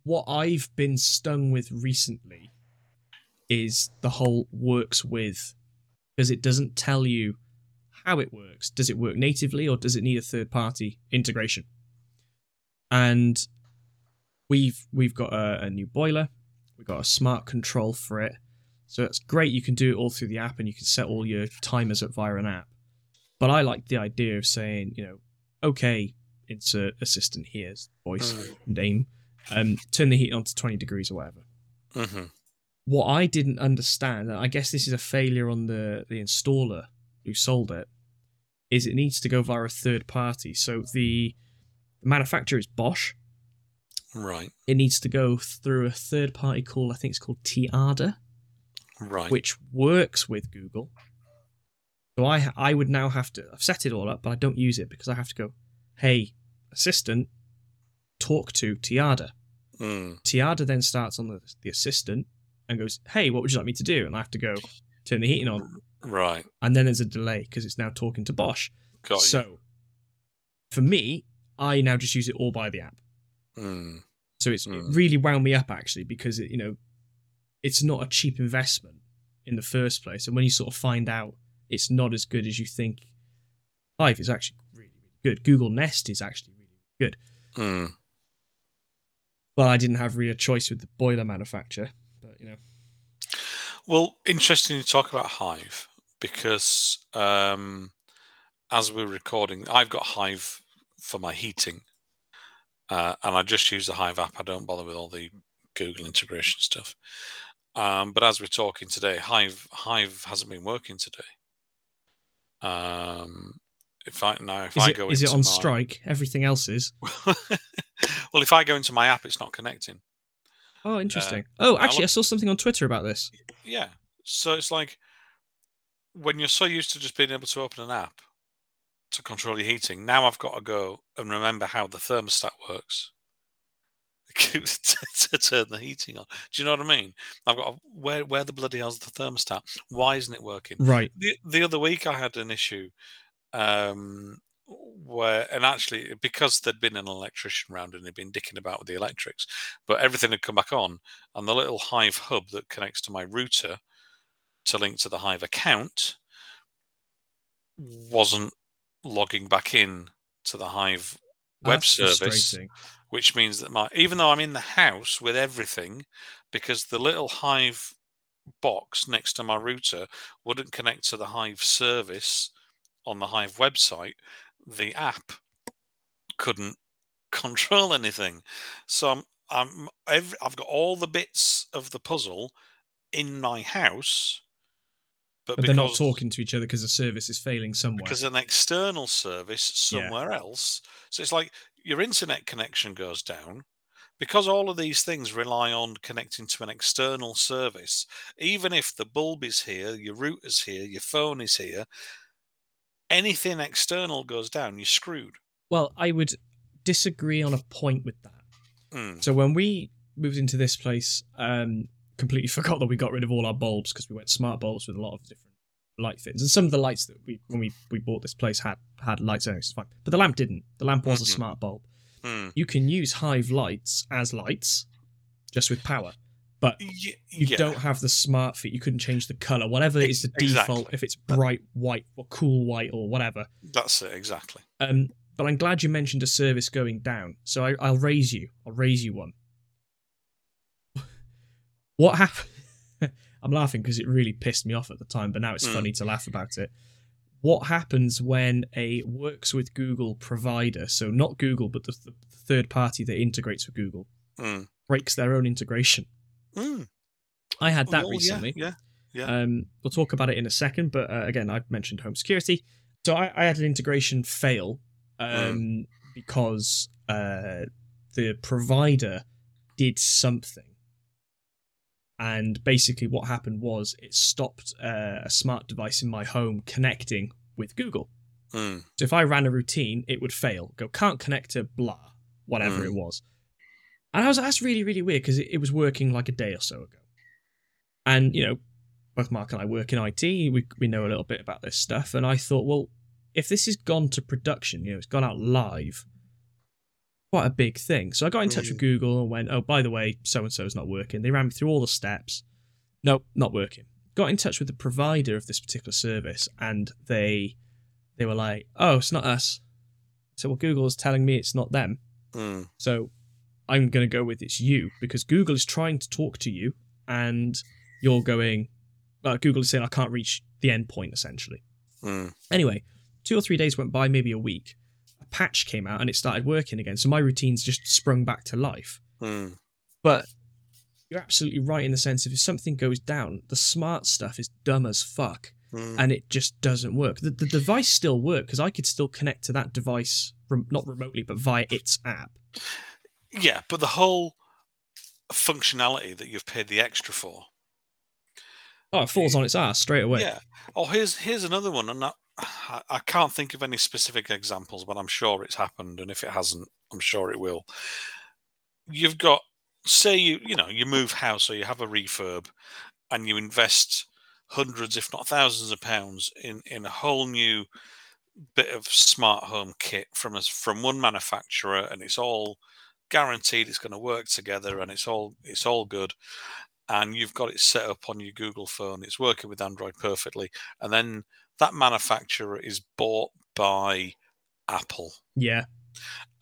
what I've been stung with recently is the whole works with because it doesn't tell you how it works. Does it work natively or does it need a third party integration? And we've we've got a, a new boiler, we've got a smart control for it. So it's great you can do it all through the app and you can set all your timers up via an app. But I like the idea of saying, you know, okay, insert assistant here's voice Mm. name um turn the heat on to 20 degrees or whatever hmm what i didn't understand and i guess this is a failure on the the installer who sold it is it needs to go via a third party so the manufacturer is bosch Right. it needs to go through a third party called i think it's called tiada Right. which works with google so i i would now have to i've set it all up but i don't use it because i have to go hey assistant talk to tiada Mm. Tiada then starts on the, the assistant and goes, Hey, what would you like me to do? And I have to go turn the heating on. Right. And then there's a delay because it's now talking to Bosch. Got you. so for me, I now just use it all by the app. Mm. So it's it Mm. really wound me up actually because it, you know, it's not a cheap investment in the first place. And when you sort of find out it's not as good as you think, Hive is actually really, really good. Google Nest is actually really good. Mm. Well, I didn't have really a choice with the boiler manufacturer, but you know. Well, interesting to talk about Hive because um, as we're recording, I've got Hive for my heating, uh, and I just use the Hive app. I don't bother with all the Google integration stuff. Um, but as we're talking today, Hive Hive hasn't been working today. Um, if I now if Is I it, go is it on my- strike? Everything else is. well, if I go into my app, it's not connecting. Oh, interesting. oh, actually, I look- saw something on Twitter about this. Yeah. So it's like when you're so used to just being able to open an app to control your heating, now I've got to go and remember how the thermostat works to, to turn the heating on. Do you know what I mean? I've got to, where where the bloody hell's the thermostat? Why isn't it working? Right. The, the other week I had an issue um, where, and actually because there'd been an electrician round and they'd been dicking about with the electrics, but everything had come back on, and the little Hive hub that connects to my router to link to the Hive account wasn't logging back in to the Hive web That's service. Which means that my even though I'm in the house with everything, because the little Hive box next to my router wouldn't connect to the Hive service on the Hive website, the app couldn't control anything. So I'm I'm every, I've got all the bits of the puzzle in my house, but, But they're not talking to each other because the service is failing somewhere. because an external service Yeah. somewhere else. So it's like your internet connection goes down because all of these things rely on connecting to an external service. Even if the bulb is here, your router's here, your phone is here, anything external goes down, you're screwed. well, I would disagree on a point with that. Mm, So when we moved into this place, um, completely forgot that we got rid of all our bulbs because we went smart bulbs with a lot of different light fittings. And some of the lights that we when we, we bought this place had had lights on it, it's fine. But the lamp didn't. The lamp was a Mhm. smart bulb. mm. You can use Hive lights as lights, just with power. But Y- you yeah. don't have the smart feat. You couldn't change the color, whatever it is the Ex- default. If it's bright white or cool white or whatever. That's it, exactly. Um, but I'm glad you mentioned a service going down. So I, I'll raise you. I'll raise you one. What happened? I'm laughing because it really pissed me off at the time, but now it's Mm. funny to laugh about it. What happens when a works with Google provider, so not Google, but the, the third party that integrates with Google, Mm. breaks their own integration? Mm. I had that yeah, recently. Yeah. yeah. Um, we'll talk about it in a second, but uh, again, I've mentioned home security. So I, I had an integration fail um, because uh, the provider did something. And basically, what happened was it stopped uh, a smart device in my home connecting with Google. Mm. So if I ran a routine, it would fail. Go, can't connect to blah, whatever Mm. it was. And I was like, that's really, really weird because it, it was working like a day or so ago. And, you know, both Mark and I work in IT. We we know a little bit about this stuff, and I thought, well, if this has gone to production, you know, it's gone out live, quite a big thing. So I got in touch with Google and went, oh, by the way, so and so is not working. They ran me through all the steps. Nope, not working. Got in touch with the provider of this particular service, and they they were like, oh, it's not us. So well, Google is telling me it's not them. Mm. So I'm going to go with it's you because Google is trying to talk to you and you're going, uh, Google is saying, I can't reach the endpoint essentially. Mm. Anyway, two or three days went by, maybe a week. Patch came out and it started working again. So my routines just sprung back to life. Mm. But you're absolutely right in the sense of if something goes down, the smart stuff is dumb as fuck Mm. and it just doesn't work. The, the device still worked because I could still connect to that device, rem- not remotely, but via its app. Yeah, but the whole functionality that you've paid the extra for. Oh, it falls on its ass straight away. Yeah. Oh, here's here's another one, and that, I, can't think of any specific examples, but I'm sure it's happened, and if it hasn't, I'm sure it will. You've got, say you you know you move house or you have a refurb, and you invest hundreds, if not thousands, of pounds in in a whole new bit of smart home kit from us from one manufacturer, and it's all guaranteed it's going to work together, and it's all it's all good and you've got it set up on your Google phone. It's working with Android perfectly. And then that manufacturer is bought by Apple. Yeah.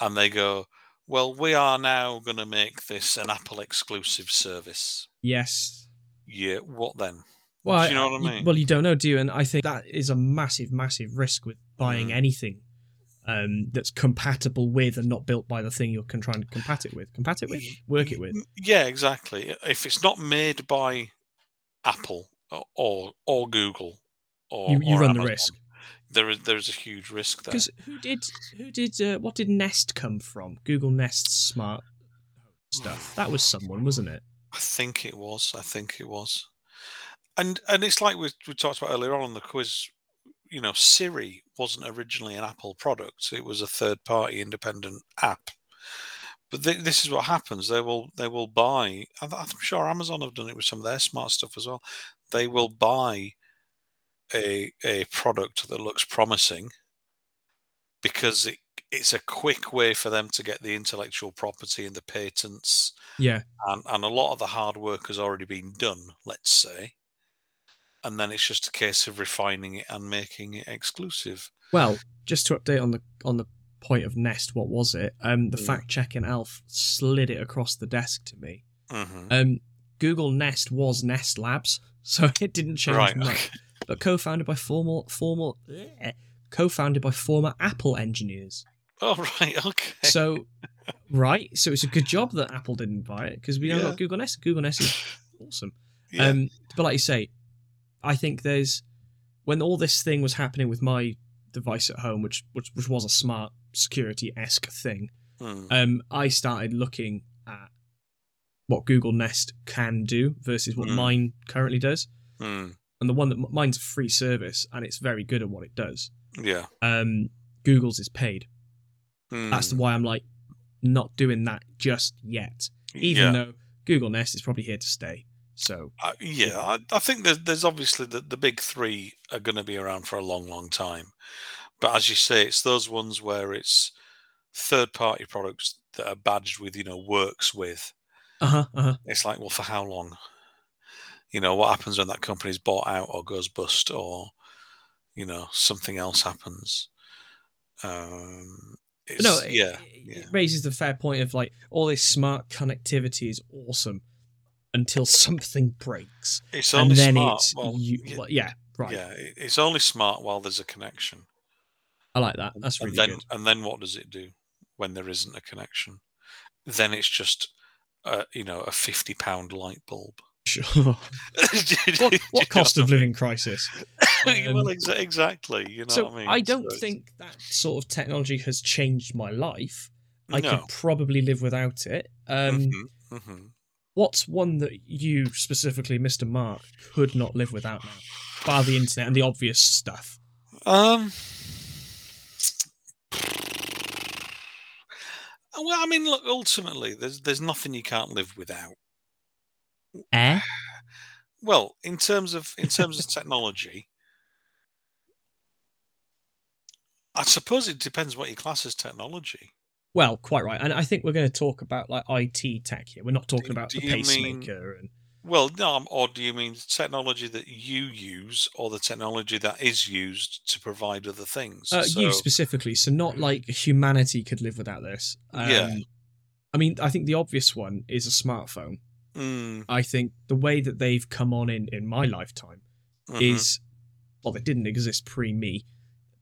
And they go, well, we are now going to make this an Apple exclusive service. Yes. Yeah, what then? Well, Do you know what I mean? Well, you don't know, do you? And I think that is a massive, massive risk with buying Mm. anything um, that's compatible with and not built by the thing you're trying to compat it with. Compat it with? Work it with. Yeah, exactly. If it's not made by Apple or or, Google, or You, you or run the risk. There is there is a huge risk there. Because who did, who did, uh, what did Nest come from? Google Nest smart stuff. That was someone, wasn't it? I think it was. I think it was. And and it's like we we talked about earlier on in the quiz. You know, Siri wasn't originally an Apple product; it was a third-party independent app. But th- this is what happens: they will they will buy. I'm I'm sure Amazon have done it with some of their smart stuff as well. They will buy a a product that looks promising because it it's a quick way for them to get the intellectual property and the patents Yeah. and, and a lot of the hard work has already been done, let's say. And then it's just a case of refining it and making it exclusive. Well, just to update on the on the point of Nest, what was it? Um, the Mm. fact checking Alf slid it across the desk to me. hmm Um, Google Nest was Nest Labs, so it didn't change Right. much. Okay. But co-founded by former former eh, co-founded by former Apple engineers. Oh, right. Okay. So, right. So it's a good job that Apple didn't buy it because we now Yeah. got Google Nest. Google Nest is awesome. yeah. Um, but like you say, I think there's when all this thing was happening with my device at home, which which, which was a smart security esque thing. Hmm. Um, I started looking at what Google Nest can do versus what Mm. mine currently does, Hmm. and the one that mine's a free service and it's very good at what it does. Yeah. Um, Google's is paid. Hmm. That's why I'm like not doing that just yet, even yeah. though Google Nest is probably here to stay. So Uh, yeah, I, I think there's, there's obviously the, the big three are going to be around for a long, long time. But as you say, it's those ones where it's third party products that are badged with, you know, works with. uh huh, uh huh. It's like, well, for how long? You know, what happens when that company's bought out or goes bust or, you know, something else happens? Um, it's, no, it, yeah, it, yeah. it raises the fair point of like all this smart connectivity is awesome until something breaks, It's and only then smart. it's well, you, yeah, well, yeah, right. yeah, it's only smart while there's a connection. I like that. That's really and then good. and then what does it do when there isn't a connection? Then it's just uh, you know a fifty pound light bulb. Sure. what, what cost of living crisis? well, um, exa- exactly. You know so what I mean. don't So think that sort of technology has changed my life. I no. could probably live without it. Um, Mhm, mhm. What's one that you specifically, Mister Mark, could not live without now, bar the internet and the obvious stuff? Um. Well, I mean, look. Ultimately, there's there's nothing you can't live without. Eh? Well, in terms of in terms of technology, I suppose it depends what your class is technology. Well, quite right. And I think we're going to talk about like IT tech here. We're not talking Do- about do the you mean- pacemaker and Well, no, um, or do you mean technology that you use, or the technology that is used to provide other things? uh, So- you specifically. So not like humanity could live without this. Um, Yeah. I mean, I think the obvious one is a smartphone. Mm, I think the way that they've come on in in my lifetime mhm, is well, they didn't exist pre me.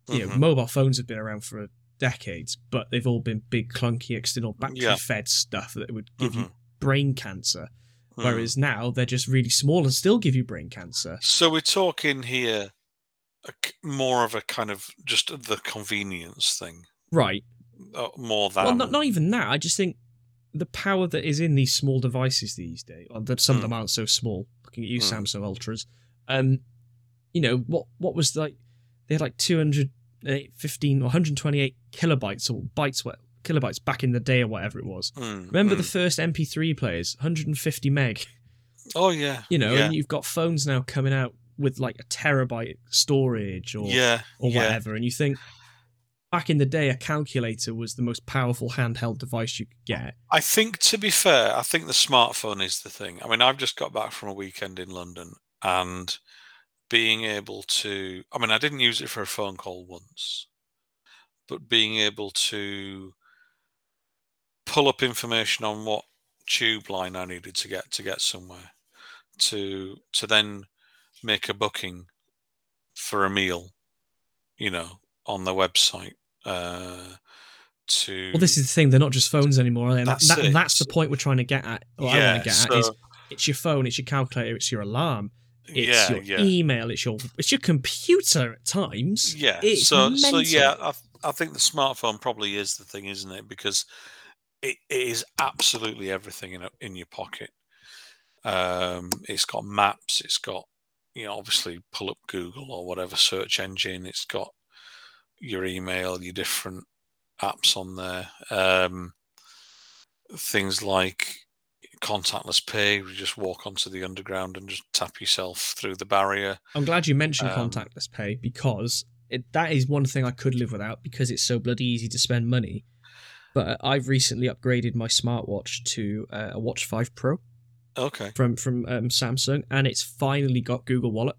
You know, mhm. mobile phones have been around for decades, but they've all been big, clunky, external battery Yeah. fed stuff that would give you Mhm. brain cancer. mm. Whereas now they're just really small and still give you brain cancer. So we're talking here a more of a kind of just the convenience thing, Right. uh, more than well, not, not even that. I just think the power that is in these small devices these days, or that some of them aren't so small. Looking at you, Mm. Samsung Ultras. Um, you know what? What was like? They had like 215 or 128 kilobytes or bytes, what kilobytes back in the day or whatever it was. Mm, Remember the mm. first MP3 players, 150 meg. Oh yeah, You know, yeah, and you've got phones now coming out with like a terabyte storage or yeah, or yeah. whatever, and you think back in the day, a calculator was the most powerful handheld device you could get. I think, to be fair, I think the smartphone is the thing. I mean, I've just got back from a weekend in London and being able to, I mean, I didn't use it for a phone call once, but being able to pull up information on what tube line I needed to get to get somewhere, to to then make a booking for a meal, you know, on the website. Uh, to Well, this is the thing; they're not just phones anymore. Are they? And That's that, that's the point we're trying to get at. Or I yeah, want to get so, at is it's your phone, it's your calculator, it's your alarm, it's yeah, your yeah. email, it's your it's your computer at times. Yeah. It's so so yeah, I, I think the smartphone probably is the thing, isn't it? Because it, it is absolutely everything in a, in your pocket. Um, it's got maps. It's got you know obviously pull up Google or whatever search engine. It's got your email, your different apps on there. Um, things like contactless pay. You just walk onto the underground and just tap yourself through the barrier. I'm glad you mentioned Um, contactless pay because it, that is one thing I could live without because it's so bloody easy to spend money. But uh, I've recently upgraded my smartwatch to uh, a Watch Five Pro Okay. from from um, Samsung, and it's finally got Google Wallet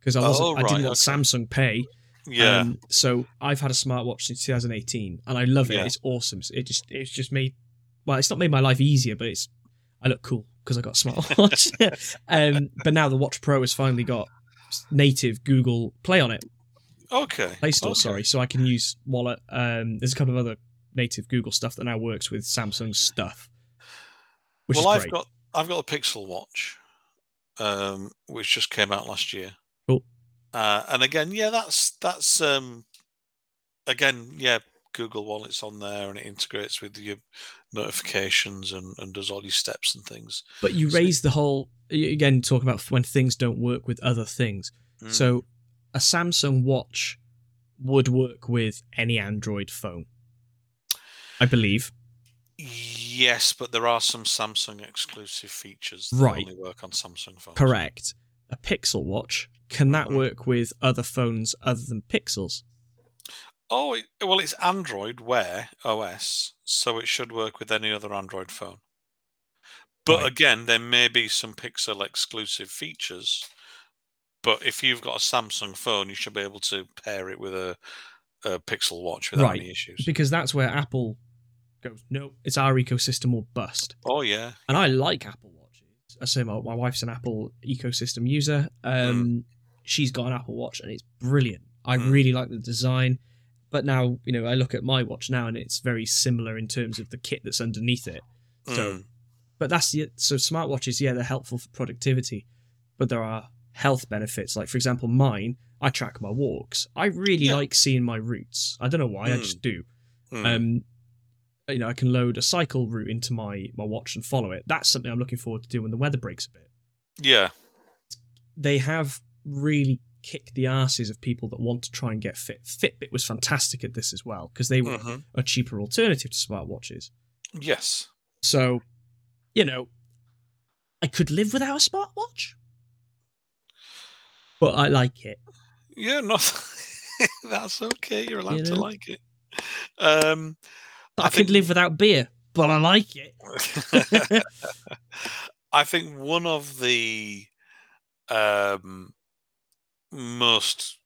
because I wasn't Oh, I didn't right, want okay. Samsung Pay. Yeah. Um, so I've had a smartwatch since 2018, and I love it. Yeah. It's awesome. It just it's just made well, it's not made my life easier, but it's I look cool because I got a smartwatch. um, but now the Watch Pro has finally got native Google Play on it, Okay. Play Store, okay. sorry, so I can use Wallet. Um, there's a couple of other native Google stuff that now works with Samsung stuff, which well, I've great. got I've got a Pixel Watch, um, which just came out last year. Cool. Uh, and again, yeah, that's that's um, again, yeah, Google Wallet's on there, and it integrates with your notifications and, and does all these steps and things. But you So- raise the whole again talking about when things don't work with other things. Mm. So a Samsung Watch would work with any Android phone, I believe. yes, but there are some Samsung exclusive features that Right. only work on Samsung phones. Correct. A Pixel Watch can that Mhm. work with other phones other than Pixels? Oh, it, well, it's Android Wear OS, so it should work with any other Android phone. But Right. again, there may be some Pixel exclusive features. But if you've got a Samsung phone, you should be able to pair it with a, a Pixel Watch without Right. any issues. Because that's where Apple goes. No, it's our ecosystem or bust. Oh yeah, and I like Apple Watches. I say my, my wife's an Apple ecosystem user. Um, She's got an Apple Watch and it's brilliant. I Mm. really like the design. But now, you know, I look at my watch now and it's very similar in terms of the kit that's underneath it. So, Mm. but that's the so smartwatches. Yeah, they're helpful for productivity, but there are health benefits. Like for example, mine, I track my walks. I really Yeah. like seeing my routes. I don't know why, I Mm. just do Mm. um you know i can load a cycle route into my my watch and follow it that's something i'm looking forward to doing when the weather breaks a bit yeah, they have really kicked the asses of people that want to try and get fit fitbit was fantastic at this as well because they were Mhm. a cheaper alternative to smartwatches yes, so you know i could live without a smartwatch but I like it. Yeah, no, that's okay. You're allowed You to like it. Um, I, I could live without beer, but I like it. I think one of the um, most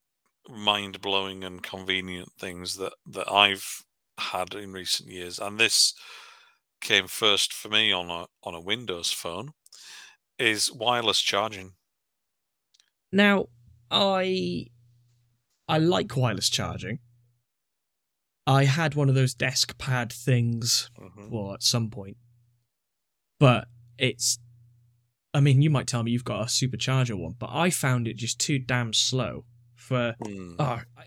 mind blowing and convenient things that, that I've had in recent years, and this came first for me on a on a Windows phone, is wireless charging. Now, I I like wireless charging. I had one of those desk pad things, Mhm. well, at some point, but it's. I mean, you might tell me you've got a supercharger one, but I found it just too damn slow for Mm. Oh, I,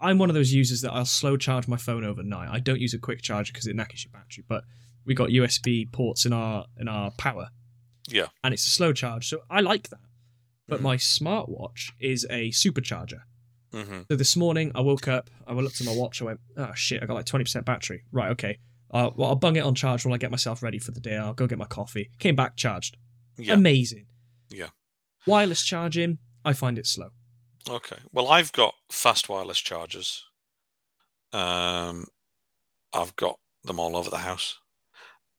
I'm one of those users that I'll slow charge my phone overnight. I don't use a quick charger because it knackers your battery, but we got USB ports in our in our power. Yeah. and it's a slow charge, so I like that. But Mhm. my smartwatch is a supercharger. hmm So this morning I woke up, I looked at my watch, I went, oh shit, I got like 20% battery. Right, okay. Uh, well, I'll bung it on charge while I get myself ready for the day. I'll go get my coffee. Came back charged. Yeah. Amazing. Yeah. Wireless charging, I find it slow. Okay. Well, I've got fast wireless chargers. Um, I've got them all over the house,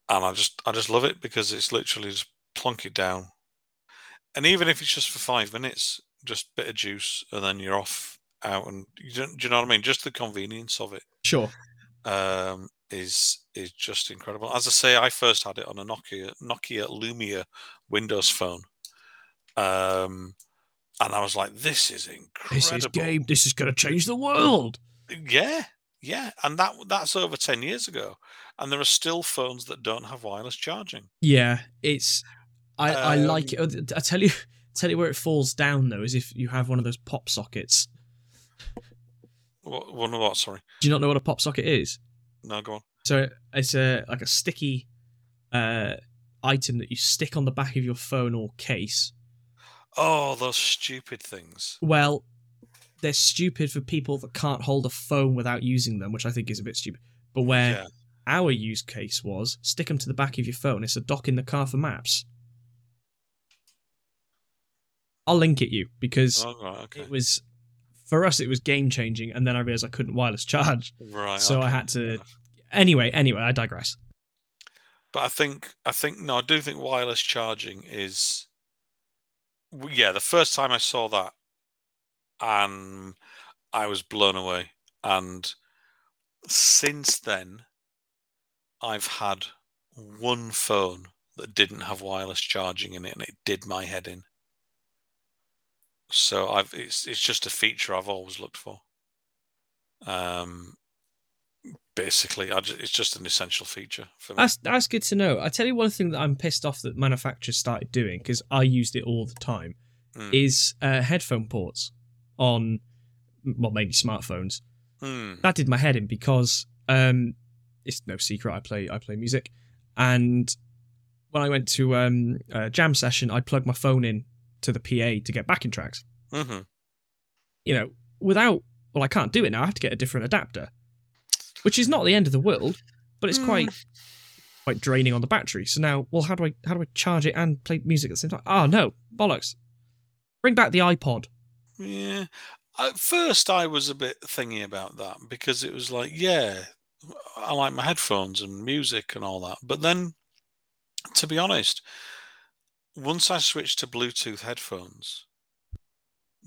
and I just I just love it because it's literally just plunk it down, and even if it's just for five minutes, just bit of juice, and then you're off out, and you don't, do you know what I mean? Just the convenience of it Sure. um, is is just incredible. As I say, I first had it on a Nokia Nokia Lumia Windows phone, um, and I was like, "This is incredible." This is game. This is going to change the world. Yeah, yeah, and that that's over ten years ago, and there are still phones that don't have wireless charging. Yeah, it's. I, I like Um, it. I tell you, tell you where it falls down though is if you have one of those pop sockets. What, one of what? Sorry, Do you not know what a pop socket is? No, go on. So it's a like a sticky uh, item that you stick on the back of your phone or case. Oh, those stupid things. Well, they're stupid for people that can't hold a phone without using them, which I think is a bit stupid. But where Yeah. our use case was, stick them to the back of your phone. It's a dock in the car for maps. I'll link it you because Oh, right, okay. it was for us it was game changing and then i realized i couldn't wireless charge Right. so I had to- anyway anyway i digress But I think I think no, I do think wireless charging is. Yeah, the first time I saw that, and I was blown away. And since then, I've had one phone that didn't have wireless charging in it, and it did my head in. So I've it's it's just a feature I've always looked for. Um, basically, I ju- it's just an essential feature for me. that's that's good to know i tell you one thing that i'm pissed off that manufacturers started doing because i used it all the time Mm. is uh, headphone ports on well mainly smartphones Hmm. that did my head in because um it's no secret i play i play music and when i went to um a jam session i'd plug my phone in to the pa to get backing tracks hmm you know, without well, I can't do it now. I have to get a different adapter, which is not the end of the world, but it's Mm. quite quite draining on the battery. So now, well, how do I how do I charge it and play music at the same time? Oh no, bollocks! Bring back the iPod. Yeah. At first, I was a bit thingy about that because it was like, yeah, I like my headphones and music and all that. But then, to be honest, once I switched to Bluetooth headphones,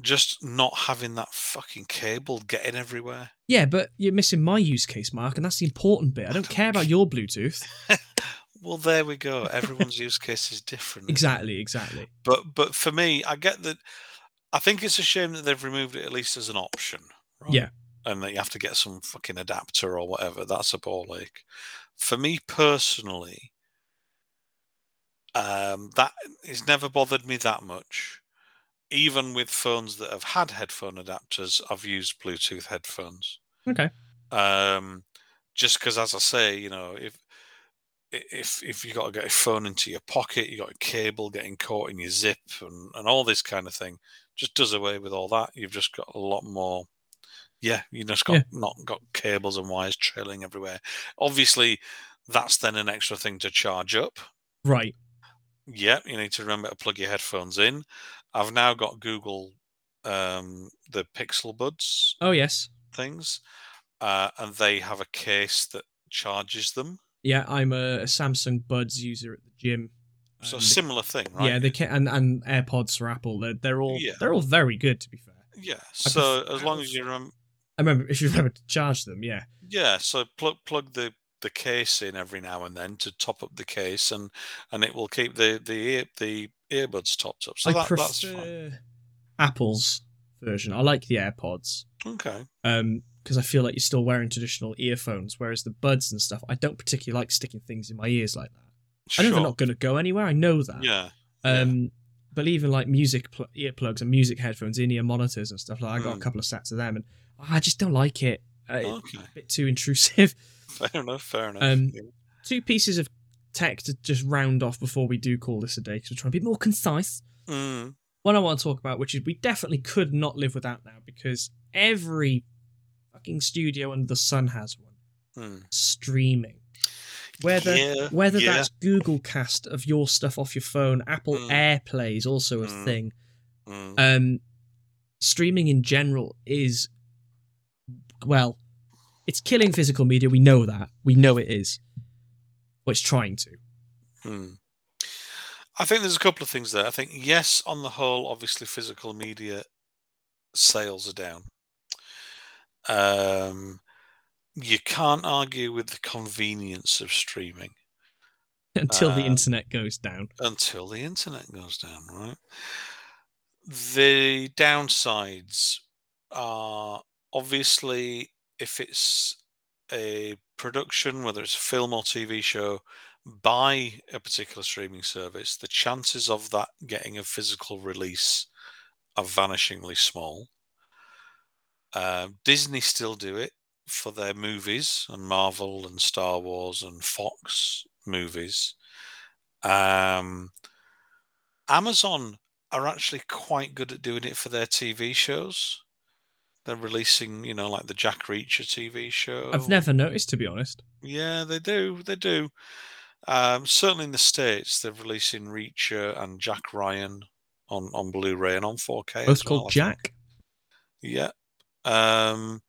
just not having that fucking cable getting everywhere. Yeah, but you're missing my use case, Mark, and that's the important bit. I don't care about your Bluetooth. Well, there we go. Everyone's use case is different. it? Exactly, exactly. But but for me, I get that. I think it's a shame that they've removed it at least as an option. Right? Yeah. And that you have to get some fucking adapter or whatever. That's a ball ache. For me personally, um, that has never bothered me that much. Even with phones that have had headphone adapters, I've used Bluetooth headphones Okay. um, just because, as I say, you know, if if if you got to get a phone into your pocket, you got a cable getting caught in your zip and, and all this kind of thing, just does away with all that. You've just got a lot more. Yeah, you just got Yeah. not got cables and wires trailing everywhere. Obviously, that's then an extra thing to charge up. Right. Yep, you need to remember to plug your headphones in. I've now got Google um, the Pixel Buds Oh yes, things, uh, and they have a case that charges them. yeah. I'm a, a Samsung Buds user at the gym. So Um, similar thing, right? Yeah, they can and and AirPods for Apple. They're they're all Yeah. they're all very good to be fair. yeah. So as long as you remember, I remember if you remember to charge them, yeah. yeah. So plug plug the the case in every now and then to top up the case, and and it will keep the the ear, the earbuds topped up. So I that, that's fine. prefer Apple's version. I like the AirPods. Okay. Um, because I feel like you're still wearing traditional earphones, whereas the buds and stuff, I don't particularly like sticking things in my ears like that. Sure. I know they're not going to go anywhere. I know that. Yeah. Um, but even like music pl- earplugs and music headphones, in-ear monitors and stuff like, I got a Mm. couple of sets of them, and I just don't like it. Uh, it's Okay. a bit too intrusive. Fair enough. Fair enough. Um, Yeah. Two pieces of tech to just round off before we do call this a day, because we're trying to be more concise. Mm, One I want to talk about, which is we definitely could not live without now, because every fucking studio under the sun has one. mm. Streaming. Whether Yeah, whether yeah. that's Google Cast of your stuff off your phone, Apple Mm. AirPlay is also a Mm. thing. Mm. Um, streaming in general is, well, it's killing physical media. We know that. We know it is. Or it's trying to. Hmm. I think there's a couple of things there. I think yes, on the whole, obviously physical media sales are down. Um, you can't argue with the convenience of streaming Until the Um, internet goes down. until the internet goes down, right? The downsides are obviously if it's a production, whether it's a film or TV show, by a particular streaming service, the chances of that getting a physical release are vanishingly small. Um, Disney still do it for their movies and Marvel and Star Wars and Fox movies. Um, Amazon are actually quite good at doing it for their TV shows. They're releasing, you know, like the Jack Reacher TV show. I've never noticed, to be honest. Yeah, they do. They do. Um, certainly in the states, they're releasing Reacher and Jack Ryan on on Blu-ray and on 4K. Both well, called. Jack. Yeah. Um,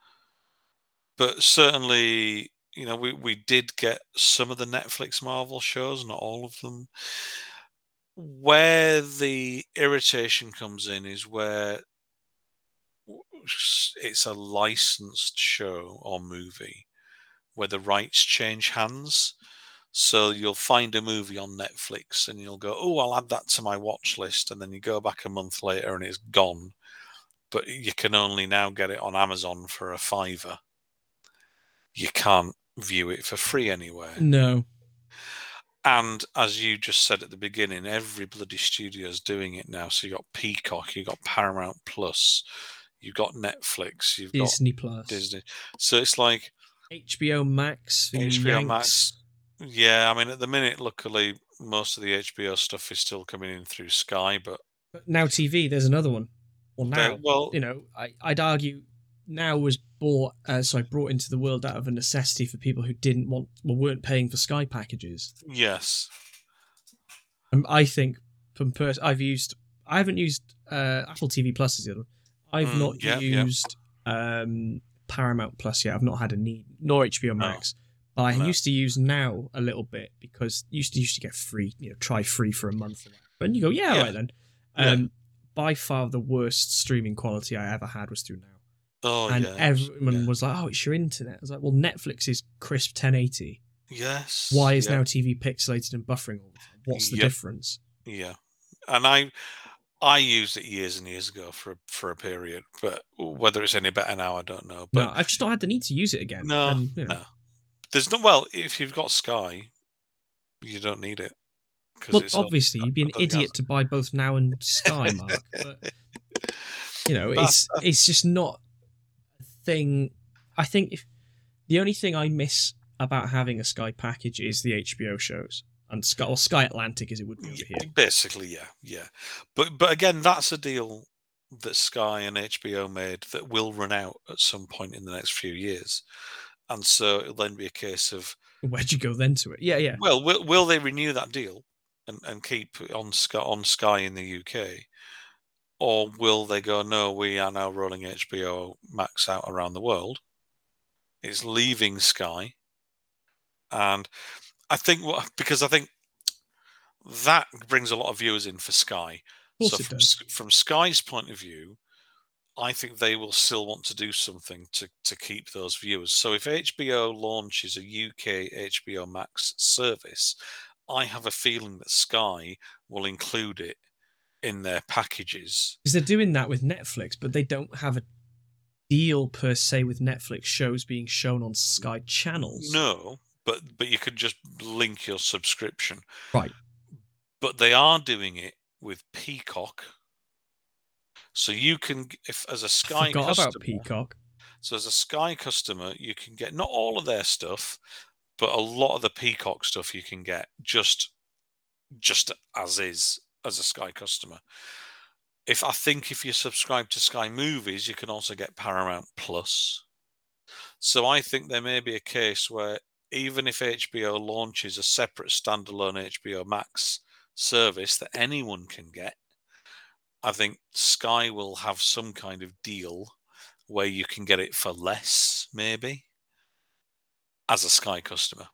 but certainly, you know, we, we did get some of the Netflix Marvel shows, not all of them. Where the irritation comes in is where it's a licensed show or movie where the rights change hands. So you'll find a movie on Netflix and you'll go, oh, I'll add that to my watch list. And then you go back a month later and it's gone but you can only now get it on Amazon for a fiver. You can't view it for free anywhere. No. And as you just said at the beginning, every bloody studio is doing it now. So you got Peacock, you got Paramount Plus, you've got Netflix, you've got Disney Plus. Disney. So it's like HBO Max. HBO Yanks. Max. Yeah, I mean, at the minute, luckily, most of the HBO stuff is still coming in through Sky, but But now TV, there's another one. Well, now, well, you know, I, I'd argue now was bought, uh, sorry, brought into the world out of a necessity for people who didn't want, well, weren't paying for Sky packages. yes, Um, I think from pers- I've used, I haven't used uh, Apple TV Plus as the other. one. I've Mm, not yeah, yeah. used um, Paramount Plus yet. I've not had a need, nor HBO Max. But I No. used to use now a little bit because used to used to get free, you know, try free for a month. And you go, yeah, Yeah. right then. Um, by far the worst streaming quality I ever had was through now. oh and everyone was like, "Oh, it's your internet." I was like, "Well, Netflix is crisp 1080. yes. Why is now TV pixelated and buffering all the time? What's the Yep. difference?" Yeah, and I I used it years and years ago for a, for a period, but whether it's any better now, I don't know. No, But I've just not had the need to use it again. no, And, know, no, there's no. Well, if you've got Sky, you don't need it. Well, it's all- obviously, you'd be an idiot to buy both now and Sky, Mark. but you know, it's it's just not a thing. I think if the only thing I miss about having a Sky package is the HBO shows and Sky or Sky Atlantic as it would be over here. Basically, yeah, yeah. But but again, that's a deal that Sky and HBO made that will run out at some point in the next few years, and so it'll then be a case of Where'd you go then to it? Yeah, yeah. Well, will, will they renew that deal and, and keep on Sky on Sky in the UK, Or will they go, no, we are now rolling HBO Max out around the world? It's leaving Sky. And I think what, because I think that brings a lot of viewers in for Sky. So from, from Sky's point of view, I think they will still want to do something to, to keep those viewers. So if HBO launches a UK HBO Max service, I have a feeling that Sky will include it in their packages. Because they're doing that with Netflix, but they don't have a deal per se with Netflix shows being shown on Sky channels. No, but but you could just link your subscription. Right. But they are doing it with Peacock. So you can, if as a Sky Forgot customer, about Peacock. So as a Sky customer, you can get not all of their stuff, but a lot of the Peacock stuff you can get just just as is as a Sky customer. If I think if you subscribe to Sky Movies, you can also get Paramount Plus. So I think there may be a case where even if HBO launches a separate standalone HBO Max service that anyone can get, I think Sky will have some kind of deal where you can get it for less, maybe, as a Sky customer,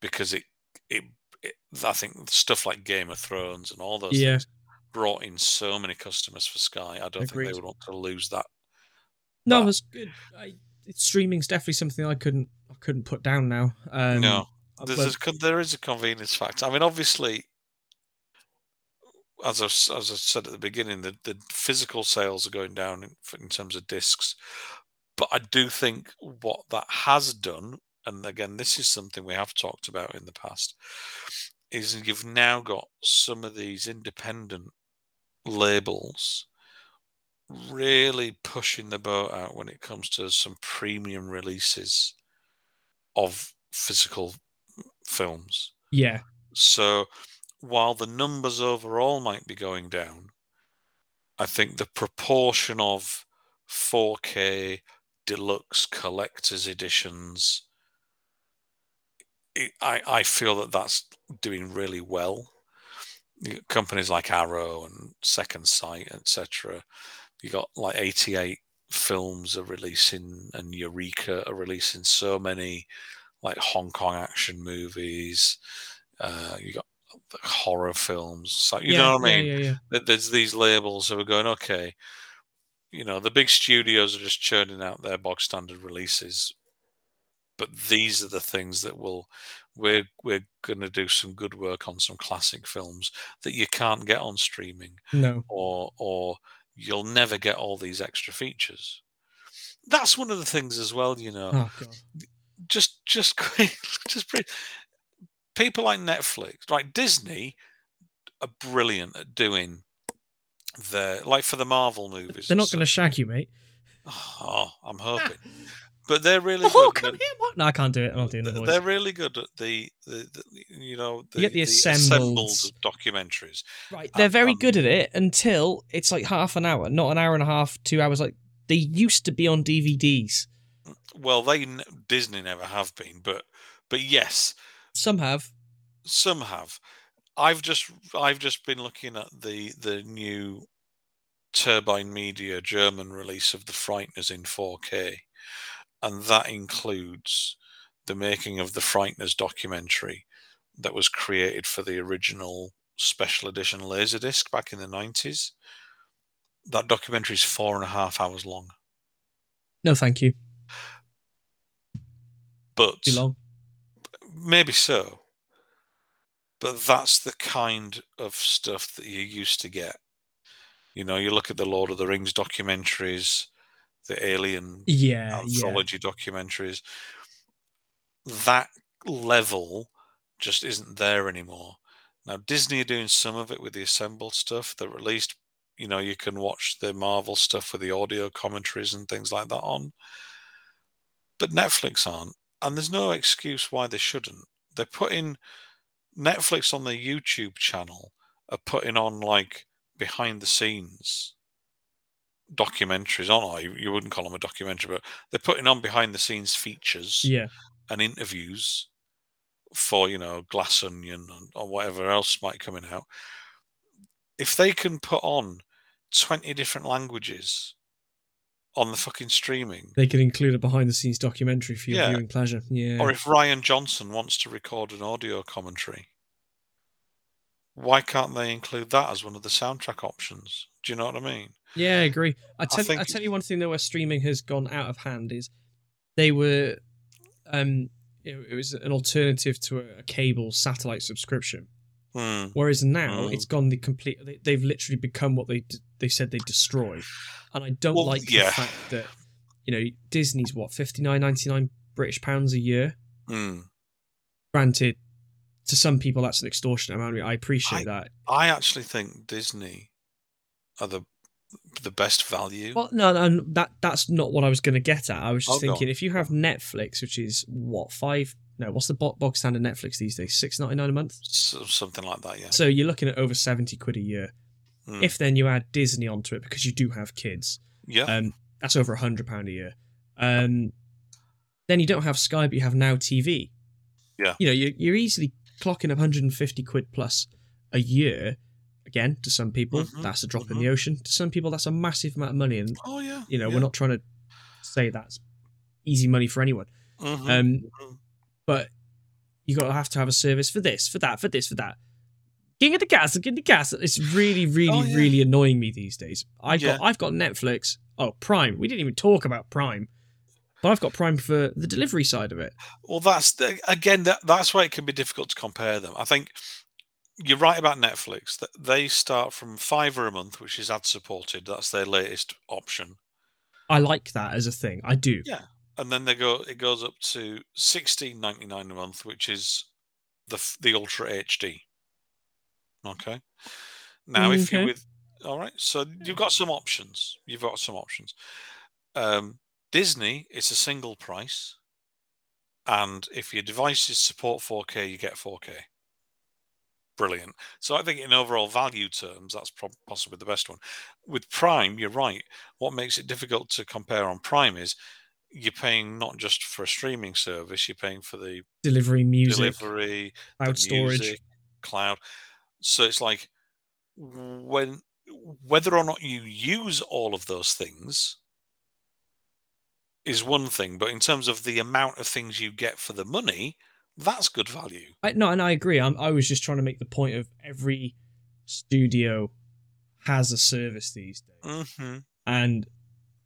because it, it, it I think stuff like Game of Thrones and all those Yeah. things brought in so many customers for Sky. I don't think they would want to lose that. No, But- that's good. I, streaming's definitely something I couldn't I couldn't put down now. Um, no, uh, there's, but- there is a convenience factor. I mean, obviously, as I, as I said at the beginning, the, the physical sales are going down in, in terms of discs. But I do think what that has done, and again, this is something we have talked about in the past, is you've now got some of these independent labels really pushing the boat out when it comes to some premium releases of physical films. yeah, So while the numbers overall might be going down, I think the proportion of 4K deluxe collector's editions, it, I, I feel that that's doing really well. Companies like Arrow and Second Sight, etc. You got like 88 films are releasing, and Eureka are releasing so many like Hong Kong action movies. Uh, you got the horror films. So, you yeah, know what I mean? Yeah, yeah. There's these labels that are going, okay, you know, the big studios are just churning out their bog standard releases, but these are the things that will we're we're going to do some good work on some classic films that you can't get on streaming No, or or you'll never get all these extra features. That's one of the things as well, you know oh just just just pre- people like Netflix, like Disney, are brilliant at doing the like for the Marvel movies. they're not going to shag you, mate. Oh, I'm hoping, but they're really Oh, good. come at- here! What? No, I can't do it. I'm not doing the voice. They're really good at the, the, the you know the, get the assembled- documentaries. Right, they're very um, good at it until it's like half an hour, not an hour and a half, two hours. Like they used to be on DVDs. Well, they Disney never have been, but but yes, Some have. Some have. I've just I've just been looking at the the new Turbine Media German release of The Frighteners in 4K, and that includes the making of the Frighteners documentary that was created for the original special edition Laserdisc back in the 90s. That documentary is four and a half hours long, No, thank you. but. Maybe so. But that's the kind of stuff that you used to get. You know, you look at the Lord of the Rings documentaries, the Alien Yeah, yeah. anthology documentaries. That level just isn't there anymore. Now, Disney are doing some of it with the assembled stuff that released. You know, you can watch the Marvel stuff with the audio commentaries and things like that on. But Netflix aren't. And there's no excuse why they shouldn't. They're putting Netflix on their YouTube channel are putting on like behind the scenes documentaries on. or You, you wouldn't call them a documentary, but they're putting on behind the scenes features Yeah. and interviews for you know Glass Onion or whatever else might coming out. If they can put on twenty different languages on the fucking streaming, They could include a behind the scenes documentary for your Yeah. viewing pleasure. Yeah. or if Rian Johnson wants to record an audio commentary, why can't they include that as one of the soundtrack options? Do you know what I mean? Yeah, I agree. I tell, I, think tell you one thing though, where streaming has gone out of hand is they were, um, it, it was an alternative to a, a cable satellite subscription. Hmm. Whereas now Mm. it's gone the complete. They, they've literally become what they d- they said they destroy, and I don't Well, like yeah. the fact that you know Disney's what fifty nine ninety nine British pounds a year. Hmm. Granted, to some people that's an extortionate amount. I, mean, I appreciate that. I actually think Disney are the the best value. Well, no, no, that that's not what I was going to get at. I was just Oh, thinking if you have Netflix, which is what five? No, what's the bo- bog standard Netflix these days? Six ninety nine a month. So, something like that, yeah. So you're looking at over seventy quid a year. Hmm. If then you add Disney onto it because you do have kids, yeah, um, that's over a hundred pound a year. Um, then you don't have Sky, but you have Now TV. Yeah. you know you're, you're easily clocking up 150 quid plus a year. Again, to some people, Mhm, that's a drop in mhm. the ocean. To some people, that's a massive amount of money, and oh yeah, you know yeah. we're not trying to say that's easy money for anyone. Mhm, Um, mhm. but you got to have to have a service for this, for that, for this, for that. King of the gas, king of the gas. It's really, really, Oh, yeah. really annoying me these days. I've got, I've got Netflix. Oh, Prime. We didn't even talk about Prime, but I've got Prime for the delivery side of it. Well, that's the, again that that's why it can be difficult to compare them. I think you're right about Netflix. That they start from fiver a month, which is ad supported. That's their latest option, I like that as a thing. I do. Yeah. and then they go. It goes up to sixteen ninety nine a month, which is the the Ultra HD. Okay. Now, if you're with, all right, so you've got some options. You've got some options. Um, Disney, it's a single price, and if your devices support 4K, you get 4K. Brilliant. So I think in overall value terms, that's prob- possibly the best one. With Prime, you're right. What makes it difficult to compare on Prime is you're paying not just for a streaming service, you're paying for the Delivery, music, delivery, cloud storage. music, cloud. So it's like when whether or not you use all of those things is one thing, but in terms of the amount of things you get for the money, that's good value. I, no, and I agree. I'm, I was just trying to make the point of every studio has a service these days, hmm and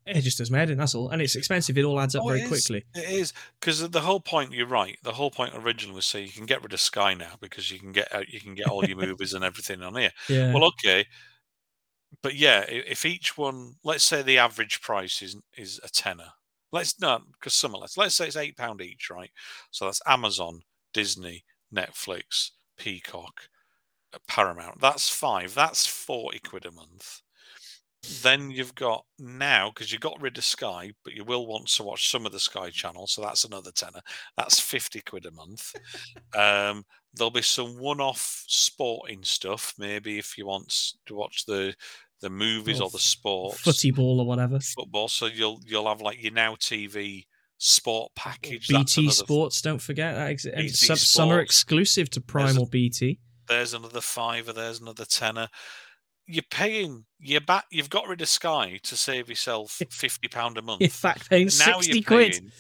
it just does my head in. That's all, and it's expensive. It all adds up Oh, very it quickly. It is because the whole point. You're right. The whole point originally was so you can get rid of Sky now because you can get out, you can get all your movies and everything on here. Yeah. Well, okay, but yeah, if each one, let's say the average price is is a tenner. Let's not because some are less. Let's say it's eight pound each, right? So that's Amazon, Disney, Netflix, Peacock, uh, Paramount. That's five. That's forty quid a month. Then you've got now because you got rid of Sky, but you will want to watch some of the Sky channel, so that's another tenner. That's fifty quid a month. um, there'll be some one-off sporting stuff. Maybe if you want to watch the the movies Or or the sports, Footy ball or whatever. football. So you'll you'll have like your Now TV sport package. BT Sports, don't forget that. Ex- some, some are exclusive to Prime There's or BT. There's another fiver. There's another tenner. You're paying. You're back. You've got rid of Sky to save yourself fifty pound a month. In fact, paying now sixty quid. paying,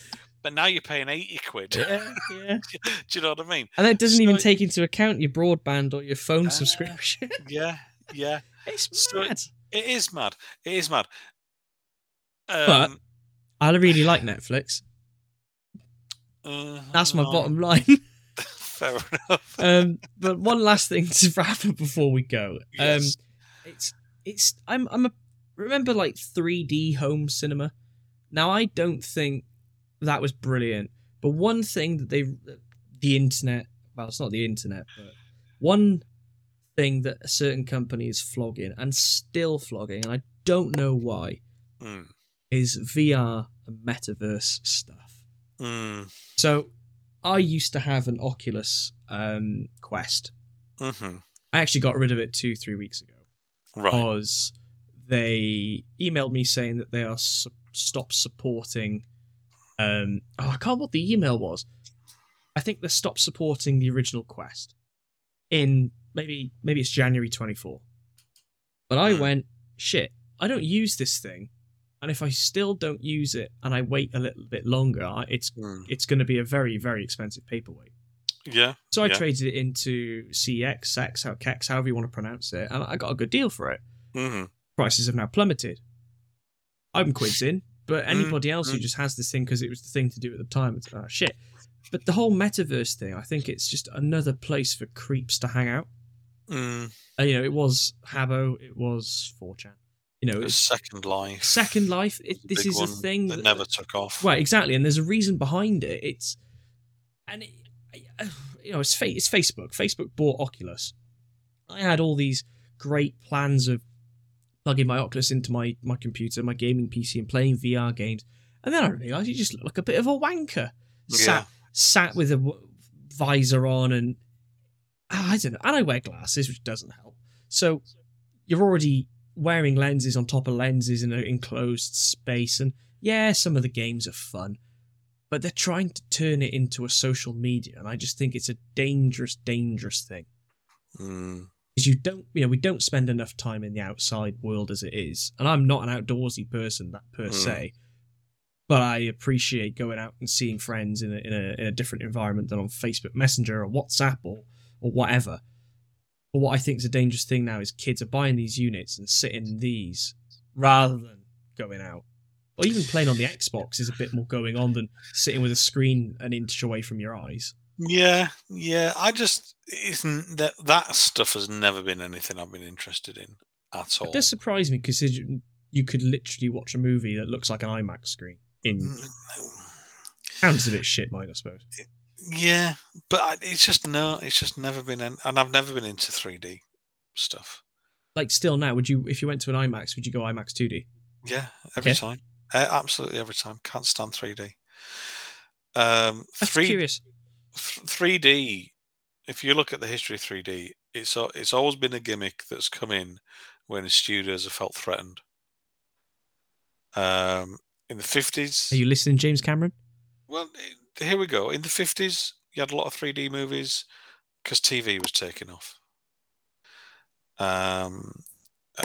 but now you're paying eighty quid. Yeah, yeah. Do you know what I mean? And it doesn't even take into account your broadband or your phone Ah. subscription. Yeah, yeah. it's So- mad. It is mad. It is mad. But- Um, I really like Netflix. uh, That's my no, bottom line. Fair enough. um, but one last thing to wrap up before we go. Um, Yes. it's it's I'm I'm a remember like 3D home cinema. Now I don't think that was brilliant, but one thing that they the internet well it's not the internet, but one thing that a certain company is flogging and still flogging, and I don't know why, Mm, is VR and metaverse stuff. mm, So I used to have an Oculus um, Quest. mhm. I actually got rid of it two, three weeks ago Right. because they emailed me saying that they are su- stop supporting. Um, oh, I can't remember what the email was. I think they stopped supporting the original Quest in maybe maybe it's January 24. But I Hmm. went shit, I don't use this thing, and if I still don't use it and I wait a little bit longer, it's Mm. it's going to be a very very expensive paperweight. Yeah. So I Yeah. traded it into CX, Sex, how Kex, however you want to pronounce it, and I got a good deal for it. hmm Prices have now plummeted. I'm quids in, but Mm, anybody else who mm. just has this thing because it was the thing to do at the time, it's oh, shit. But the whole metaverse thing, I think it's just another place for creeps to hang out. Mm. Uh, you know, it was Habbo, it was 4chan. You know, it's Second Life. Second Life. It, this is a thing that never took off. Right, exactly, and there's a reason behind it. It's and it, you know, it's fa- it's Facebook. Facebook bought Oculus. I had all these great plans of plugging my Oculus into my my computer, my gaming PC, and playing VR games. And then I realised you just look like a bit of a wanker, sat sat with a w- visor on, and I don't know. And I wear glasses, which doesn't help. So you're already wearing lenses on top of lenses in an enclosed space, and yeah, some of the games are fun, but they're trying to turn it into a social media, and I just think it's a dangerous, dangerous thing. Mm. Because you don't, you know, we don't spend enough time in the outside world as it is, and I'm not an outdoorsy person that per Mm. se, but I appreciate going out and seeing friends in a, in a in a different environment than on Facebook Messenger or WhatsApp or or whatever. But what I think is a dangerous thing now is kids are buying these units and sitting in these rather than going out. Or even playing on the Xbox is a bit more going on than sitting with a screen an inch away from your eyes. Yeah, yeah. I just isn't that that stuff has never been anything I've been interested in at all. It does surprise me because you could literally watch a movie that looks like an IMAX screen. In Mm, sounds a bit shit, mine, I suppose. Yeah, but I, it's just no. It's just never been, in, and I've never been into 3D stuff. Like still now, would you if you went to an IMAX, would you go IMAX 2D? Yeah, every Okay. time. Uh, absolutely every time. Can't stand 3D. Um, I'm three curious. three D. If you look at the history of 3D, it's it's always been a gimmick that's come in when studios have felt threatened. Um, in the 50s, Are you listening, James Cameron? Well, here we go. In the fifties, you had a lot of three D movies because TV was taking off. Um,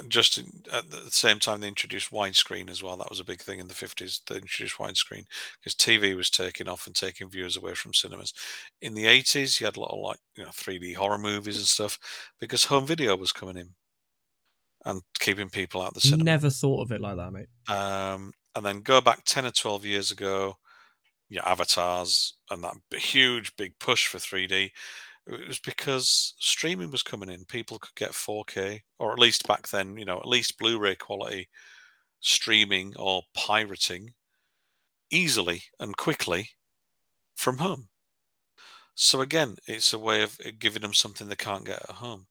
just at the same time, they introduced widescreen as well. That was a big thing in the fifties. They introduced widescreen because TV was taking off and taking viewers away from cinemas. In the eighties, you had a lot of like you know three D horror movies and stuff because home video was coming in and keeping people out the cinema. Never thought of it like that, mate. Um, and then go back 10 or 12 years ago, your avatars and that huge big push for 3D. It was because streaming was coming in. People could get 4K, or at least back then, you know, at least Blu ray quality streaming or pirating easily and quickly from home. So again, it's a way of uh, giving them something they can't get at home.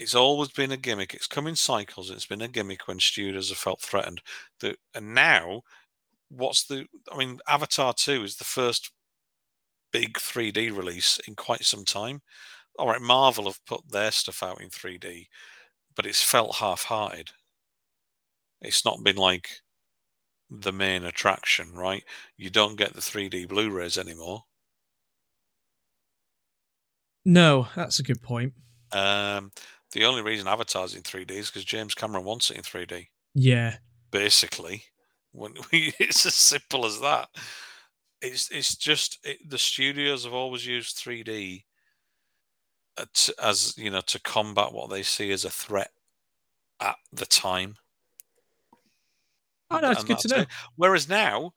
It's always been a gimmick. It's come in cycles. It's been a gimmick when studios have felt threatened. The, and now, what's the? I mean, Avatar Two is the first big 3D release in quite some time. All right, Marvel have put their stuff out in 3D, but it's felt half-hearted. It's not been like the main attraction, right? You don't get the 3D Blu-rays anymore. No, that's a good point. Um, the only reason Avatar's in 3D is because James Cameron wants it in 3D. Yeah. Basically, when we, it's as simple as that. It's it's just it, the studios have always used 3D at, uh, as you know to combat what they see as a threat at the time. Oh, no, it's good to know. it. Whereas now,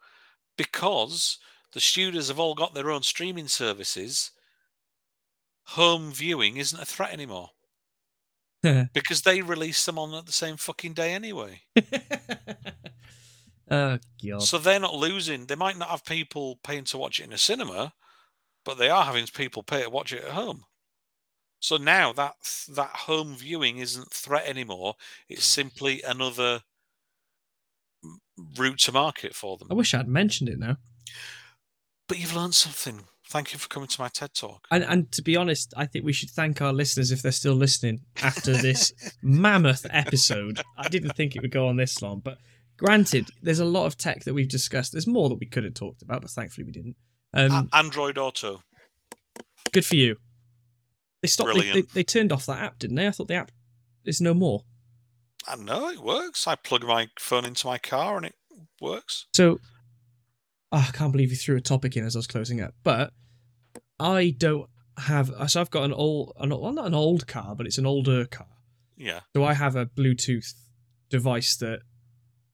because the studios have all got their own streaming services, home viewing isn't a threat anymore because they release them on at the same fucking day anyway. oh, God. So they're not losing. They might not have people paying to watch it in a cinema, but they are having people pay to watch it at home. So now that that home viewing isn't threat anymore. It's simply another route to market for them. I wish I'd mentioned it now. But you've learned something. Thank you for coming to my TED talk. And, and to be honest, I think we should thank our listeners if they're still listening after this mammoth episode. I didn't think it would go on this long, but granted, there's a lot of tech that we've discussed. There's more that we could have talked about, but thankfully we didn't. Um, A- Android Auto. good for you. They stopped. They, they, they turned off that app, didn't they? I thought the app is no more. I know it works. I plug my phone into my car and it works. So, oh, I can't believe you threw a topic in as I was closing up. But I don't have. So I've got an old, an, well, not an old car, but it's an older car. Yeah. So I have a Bluetooth device that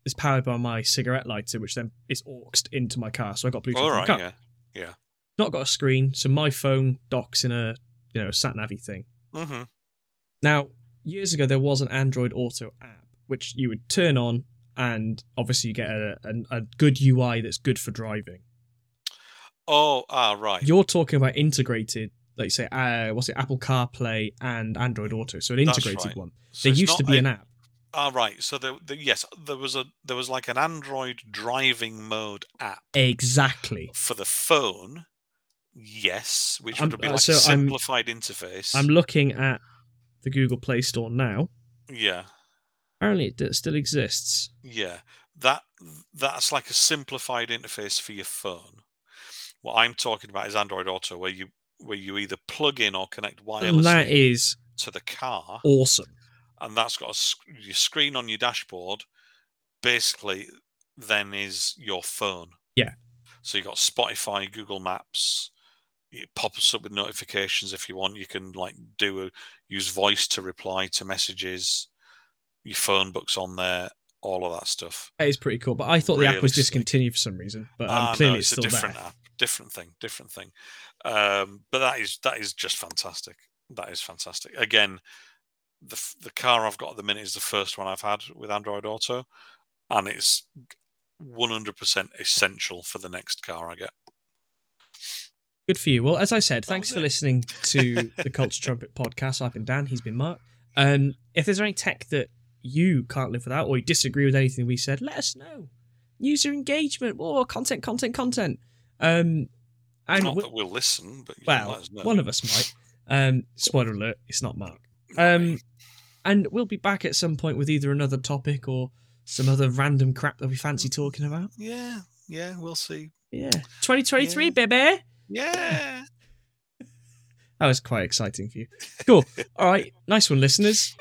is powered by my cigarette lighter, which then is auxed into my car. So I got Bluetooth. All in the car. Yeah. yeah. Not got a screen, so my phone docks in a you know sat navy thing. hmm Now, years ago, there was an Android Auto app which you would turn on, and obviously you get a, a, a good UI that's good for driving. Oh, ah, right. You're talking about integrated, like say, uh, what's it, Apple CarPlay and Android Auto, so an integrated right. one. So there used to be a- an app. Ah, right. So there, there, yes, there was a there was like an Android driving mode app Exactly. for the phone. Yes, which I'm- would be uh, like so a I'm- simplified interface. I'm looking at the Google Play Store now. yeah, Apparently, it still exists. yeah. That that's like a simplified interface for your phone. What I'm talking about is Android Auto, where you where you either plug in or connect And that wirelessly to the car, awesome. And that's got a, your screen on your dashboard. Basically, then is your phone. Yeah. So you got Spotify, Google Maps. It pops up with notifications if you want. You can like do a use voice to reply to messages. Your phone book's on there. All of that stuff. It is pretty cool. But I thought the app was discontinued for some reason. But um, Ah, no, clearly, it's, it's a different there. app, different thing, different thing. Um, but that is that is just fantastic. That is fantastic. Again, the the car I've got at the minute is the first one I've had with Android Auto, and it's one hundred percent essential for the next car I get. Good for you. Well, as I said, thanks for it. listening to the Culture Trumpet podcast. I've been Dan. He's been Mark. Um, if there's any tech that you can't live without, or you disagree with anything we said, let us know. User engagement, or content, content, content. Um, and Not we- that we'll listen, but well, one of us might. Um, spoiler alert: it's not Mark. Um, and we'll be back at some point with either another topic or some other random crap that we fancy mm-hmm. talking about. yeah, yeah, we'll see. Yeah, 2023, Yeah. baby. Yeah. That was quite exciting for you. Cool. All right. Nice one, listeners.